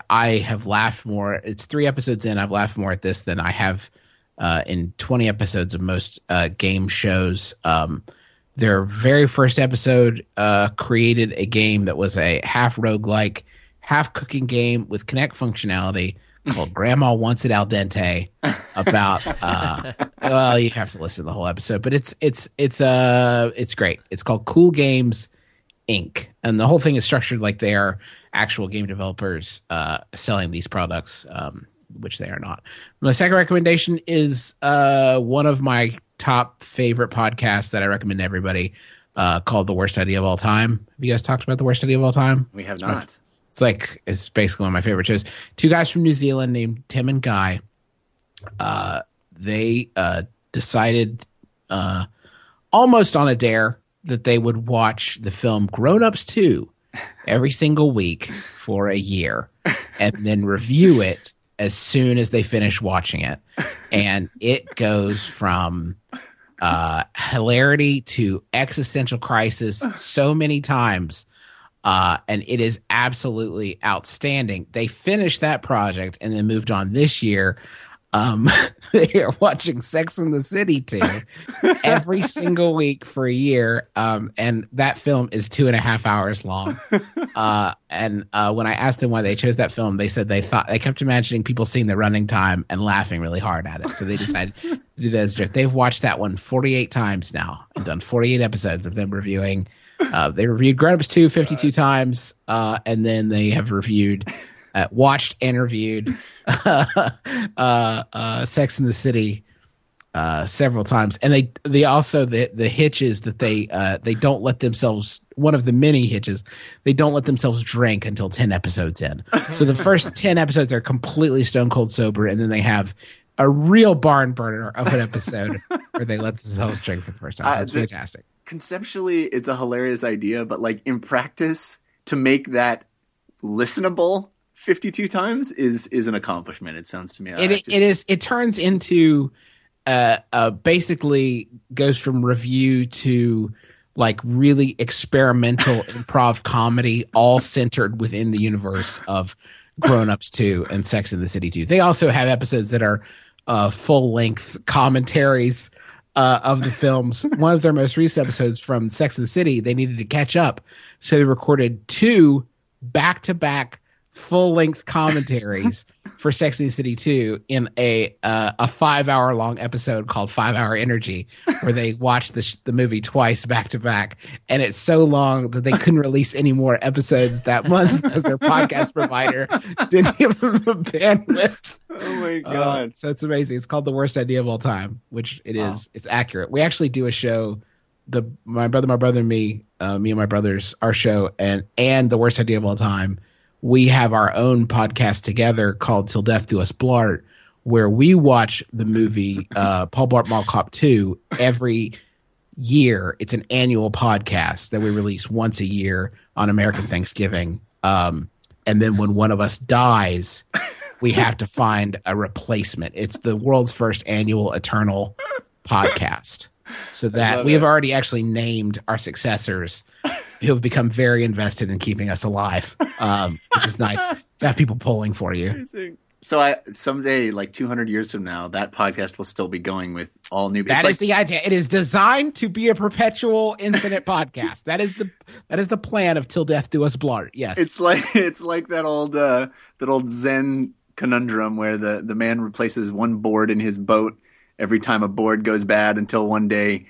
I have laughed more. It's three episodes in. I've laughed more at this than I have uh, in 20 episodes of most game shows. Um, their very first episode uh, created a game that was a half roguelike, half cooking game with Kinect functionality called [laughs] Grandma Wants It Al Dente. About uh, [laughs] well, you have to listen to the whole episode, but it's it's it's uh it's great. It's called Cool Games Inc. And the whole thing is structured like they are actual game developers uh, selling these products, um, which they are not. My second recommendation is uh, one of my top favorite podcast that I recommend to everybody uh, called The Worst Idea of All Time. Have you guys talked about The Worst Idea of All Time? We have not. It's like it's basically one of my favorite shows. Two guys from New Zealand named Tim and Guy. Uh, they uh, decided uh, almost on a dare that they would watch the film Grown Ups Two every single week for a year, and then review it as soon as they finish watching it. And it goes from uh, hilarity to existential crisis so many times uh, and it is absolutely outstanding. They finished that project and then moved on this year. Um, [laughs] they are watching Sex in the City too [laughs] every single week for a year. Um, and that film is two and a half hours long. [laughs] Uh, and uh, when I asked them why they chose that film, they said they thought they kept imagining people seeing the running time and laughing really hard at it. So they decided to do that as a joke. They've watched that one 48 times now and done 48 episodes of them reviewing. Uh, they reviewed Grown Ups 2 52 times, uh, and then they have reviewed, uh, watched, interviewed [laughs] uh, uh, Sex in the City uh, several times, and they they also the the hitches that they uh, they don't let themselves one of the many hitches they don't let themselves drink until ten episodes in. So the first [laughs] ten episodes are completely stone cold sober, and then they have a real barn burner of an episode [laughs] where they let themselves drink for the first time. Uh, That's the- fantastic. Conceptually, it's a hilarious idea, but like in practice, to make that listenable 52 times is is an accomplishment. It sounds to me. It, just- it is it turns into uh, uh basically goes from review to like really experimental [laughs] improv comedy all centered within the universe of grown ups 2 and sex in the city 2 they also have episodes that are uh full length commentaries uh, of the films. One of their most recent episodes from Sex and the City, they needed to catch up, so they recorded two back to back full length commentaries [laughs] for Sex and the City 2 in a uh, a five hour long episode called Five Hour Energy, where they watched the sh- the movie twice back to back, and it's so long that they couldn't release any more episodes that month [laughs] because their podcast provider didn't give them the bandwidth. oh my Uh, god. so it's amazing. It's called the worst idea of all time, which it is. Wow. It's accurate. We actually do a show. The my brother, my brother, and me, uh, me and my brothers, our show, and and the worst idea of all time. We have our own podcast together called "Till Death Do Us Blart," where we watch the movie [laughs] uh, Paul Blart Mall Cop Two every year. It's an annual podcast that we release once a year on American Thanksgiving. Um, and then when one of us dies, we have to find a replacement. It's the world's first annual eternal podcast. So that we have it. already actually named our successors who have become very invested in keeping us alive, um, which is nice to [laughs] have people pulling for you. So I someday, like 200 years from now, that podcast will still be going with all new. That is it's like, the idea. It is designed to be a perpetual, infinite podcast. That is the that is the plan of till death do us blart. Yes, it's like [laughs] it's like that old uh, that old Zen conundrum where the the man replaces one board in his boat every time a board goes bad until one day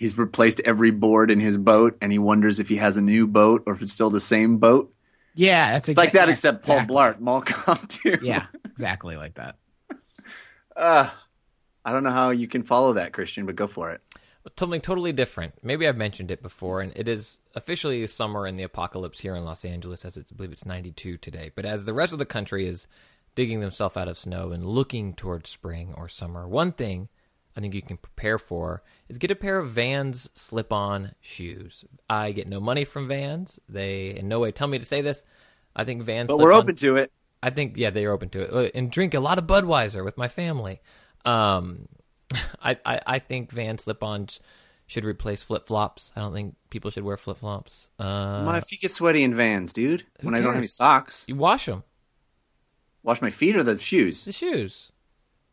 he's replaced every board in his boat and he wonders if he has a new boat or if it's still the same boat. yeah, that's It's like that, yes, except Paul exactly. Blart, Malcolm [laughs] too. Yeah, exactly like that. [laughs] Uh, I don't know how you can follow that, Christian, but go for it. Something totally different. Maybe I've mentioned it before, and it is officially summer in the apocalypse here in Los Angeles, as it's, I believe it's 92 today. But as the rest of the country is digging themselves out of snow and looking towards spring or summer, one thing I think you can prepare for is get a pair of Vans slip-on shoes. I get no money from Vans. They in no way tell me to say this. I think Vans. But we're open to it. I think yeah, they are open to it Uh, and drink a lot of Budweiser with my family. Um, [laughs] I, I I think Van slip-ons should replace flip-flops. I don't think people should wear flip-flops. Uh, My feet get sweaty in vans, dude. When I don't have any socks. you wash them, Wash my feet or the shoes. the shoes.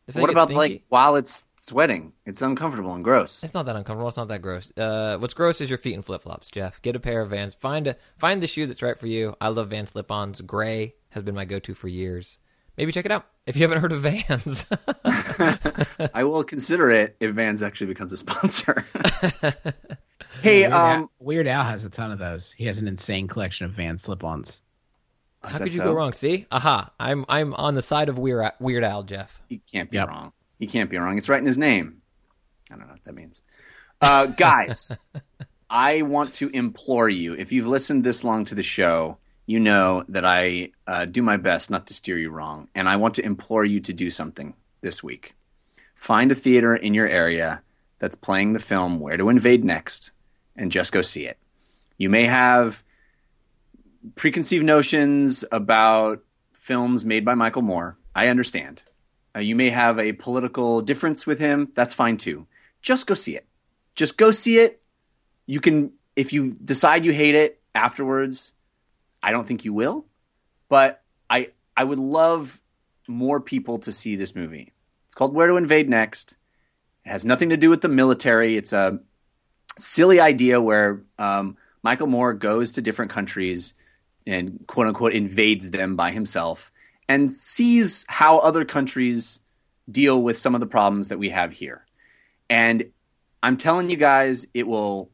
If What about stinky- like while it's sweating? It's uncomfortable and gross. It's not that uncomfortable. It's not that gross. Uh, what's gross is your feet in flip flops, Jeff. Get a pair of Vans. Find a find the shoe that's right for you. I love Vans slip-ons. Gray has been my go-to for years. Maybe check it out if you haven't heard of Vans. [laughs] I will consider it if Vans actually becomes a sponsor. [laughs] hey, Weird, Al, um, Weird Al has a ton of those. He has an insane collection of Vans slip-ons. is How could you so? go wrong? See, aha! I'm I'm on the side of Weird Weird Al, Jeff. He can't be Yep. wrong. He can't be wrong. It's right in his name. I don't know what that means. Uh, [laughs] guys, I want to implore you. If you've listened this long to the show, you know that I uh, do my best not to steer you wrong, and I want to implore you to do something this week. Find a theater in your area that's playing the film Where to Invade Next, and just go see it. You may have preconceived notions about films made by Michael Moore. I understand. Uh, you may have a political difference with him. That's fine too. Just go see it. Just go see it. You can, if you decide you hate it afterwards, I don't think you will, but I, I would love more people to see this movie. It's called Where to Invade Next. It has nothing to do with the military. It's a silly idea where um, Michael Moore goes to different countries and quote unquote invades them by himself and sees how other countries deal with some of the problems that we have here. And I'm telling you guys, it will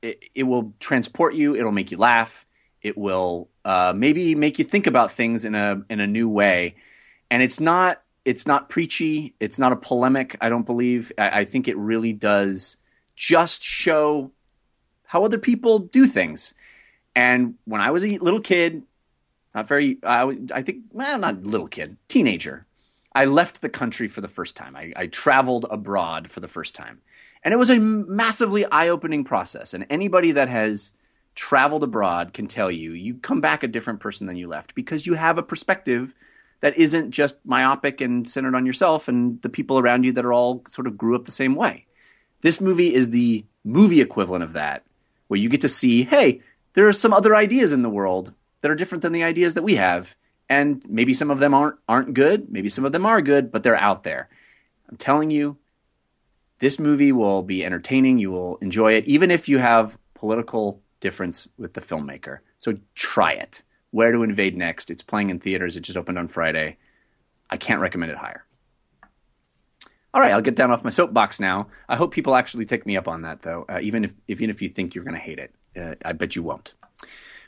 it, it will transport you. It'll make you laugh. It will uh, maybe make you think about things in a in a new way. And it's not it's not preachy. It's not a polemic. I don't believe. I, I think it really does just show how other people do things. And when I was a little kid, not very, I, I think, well, not little kid, teenager, I left the country for the first time. I, I traveled abroad for the first time. And it was a massively eye opening process. And anybody that has traveled abroad can tell you, you come back a different person than you left because you have a perspective that isn't just myopic and centered on yourself and the people around you that are all sort of grew up the same way. This movie is the movie equivalent of that, where you get to see, hey, there are some other ideas in the world that are different than the ideas that we have, and maybe some of them aren't aren't good, maybe some of them are good, but they're out there. I'm telling you, this movie will be entertaining. You will enjoy it, even if you have political difference with the filmmaker. So try it. Where to Invade Next. It's playing in theaters. It just opened on Friday. I can't recommend it higher. All right, I'll get down off my soapbox now. I hope people actually take me up on that, though. Uh, even if even if you think you're going to hate it, uh, I bet you won't.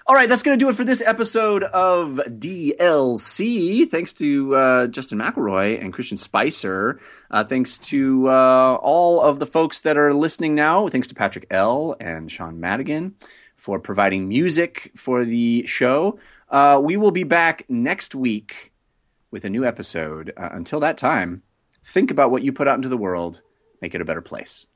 All right, that's going to do it for this episode of DLC. Thanks to uh, Justin McElroy and Christian Spicer. Uh, thanks to uh, all of the folks that are listening now. Thanks to Patrick L. and Sean Madigan for providing music for the show. Uh, we will be back next week with a new episode. Uh, until that time, think about what you put out into the world, make it a better place.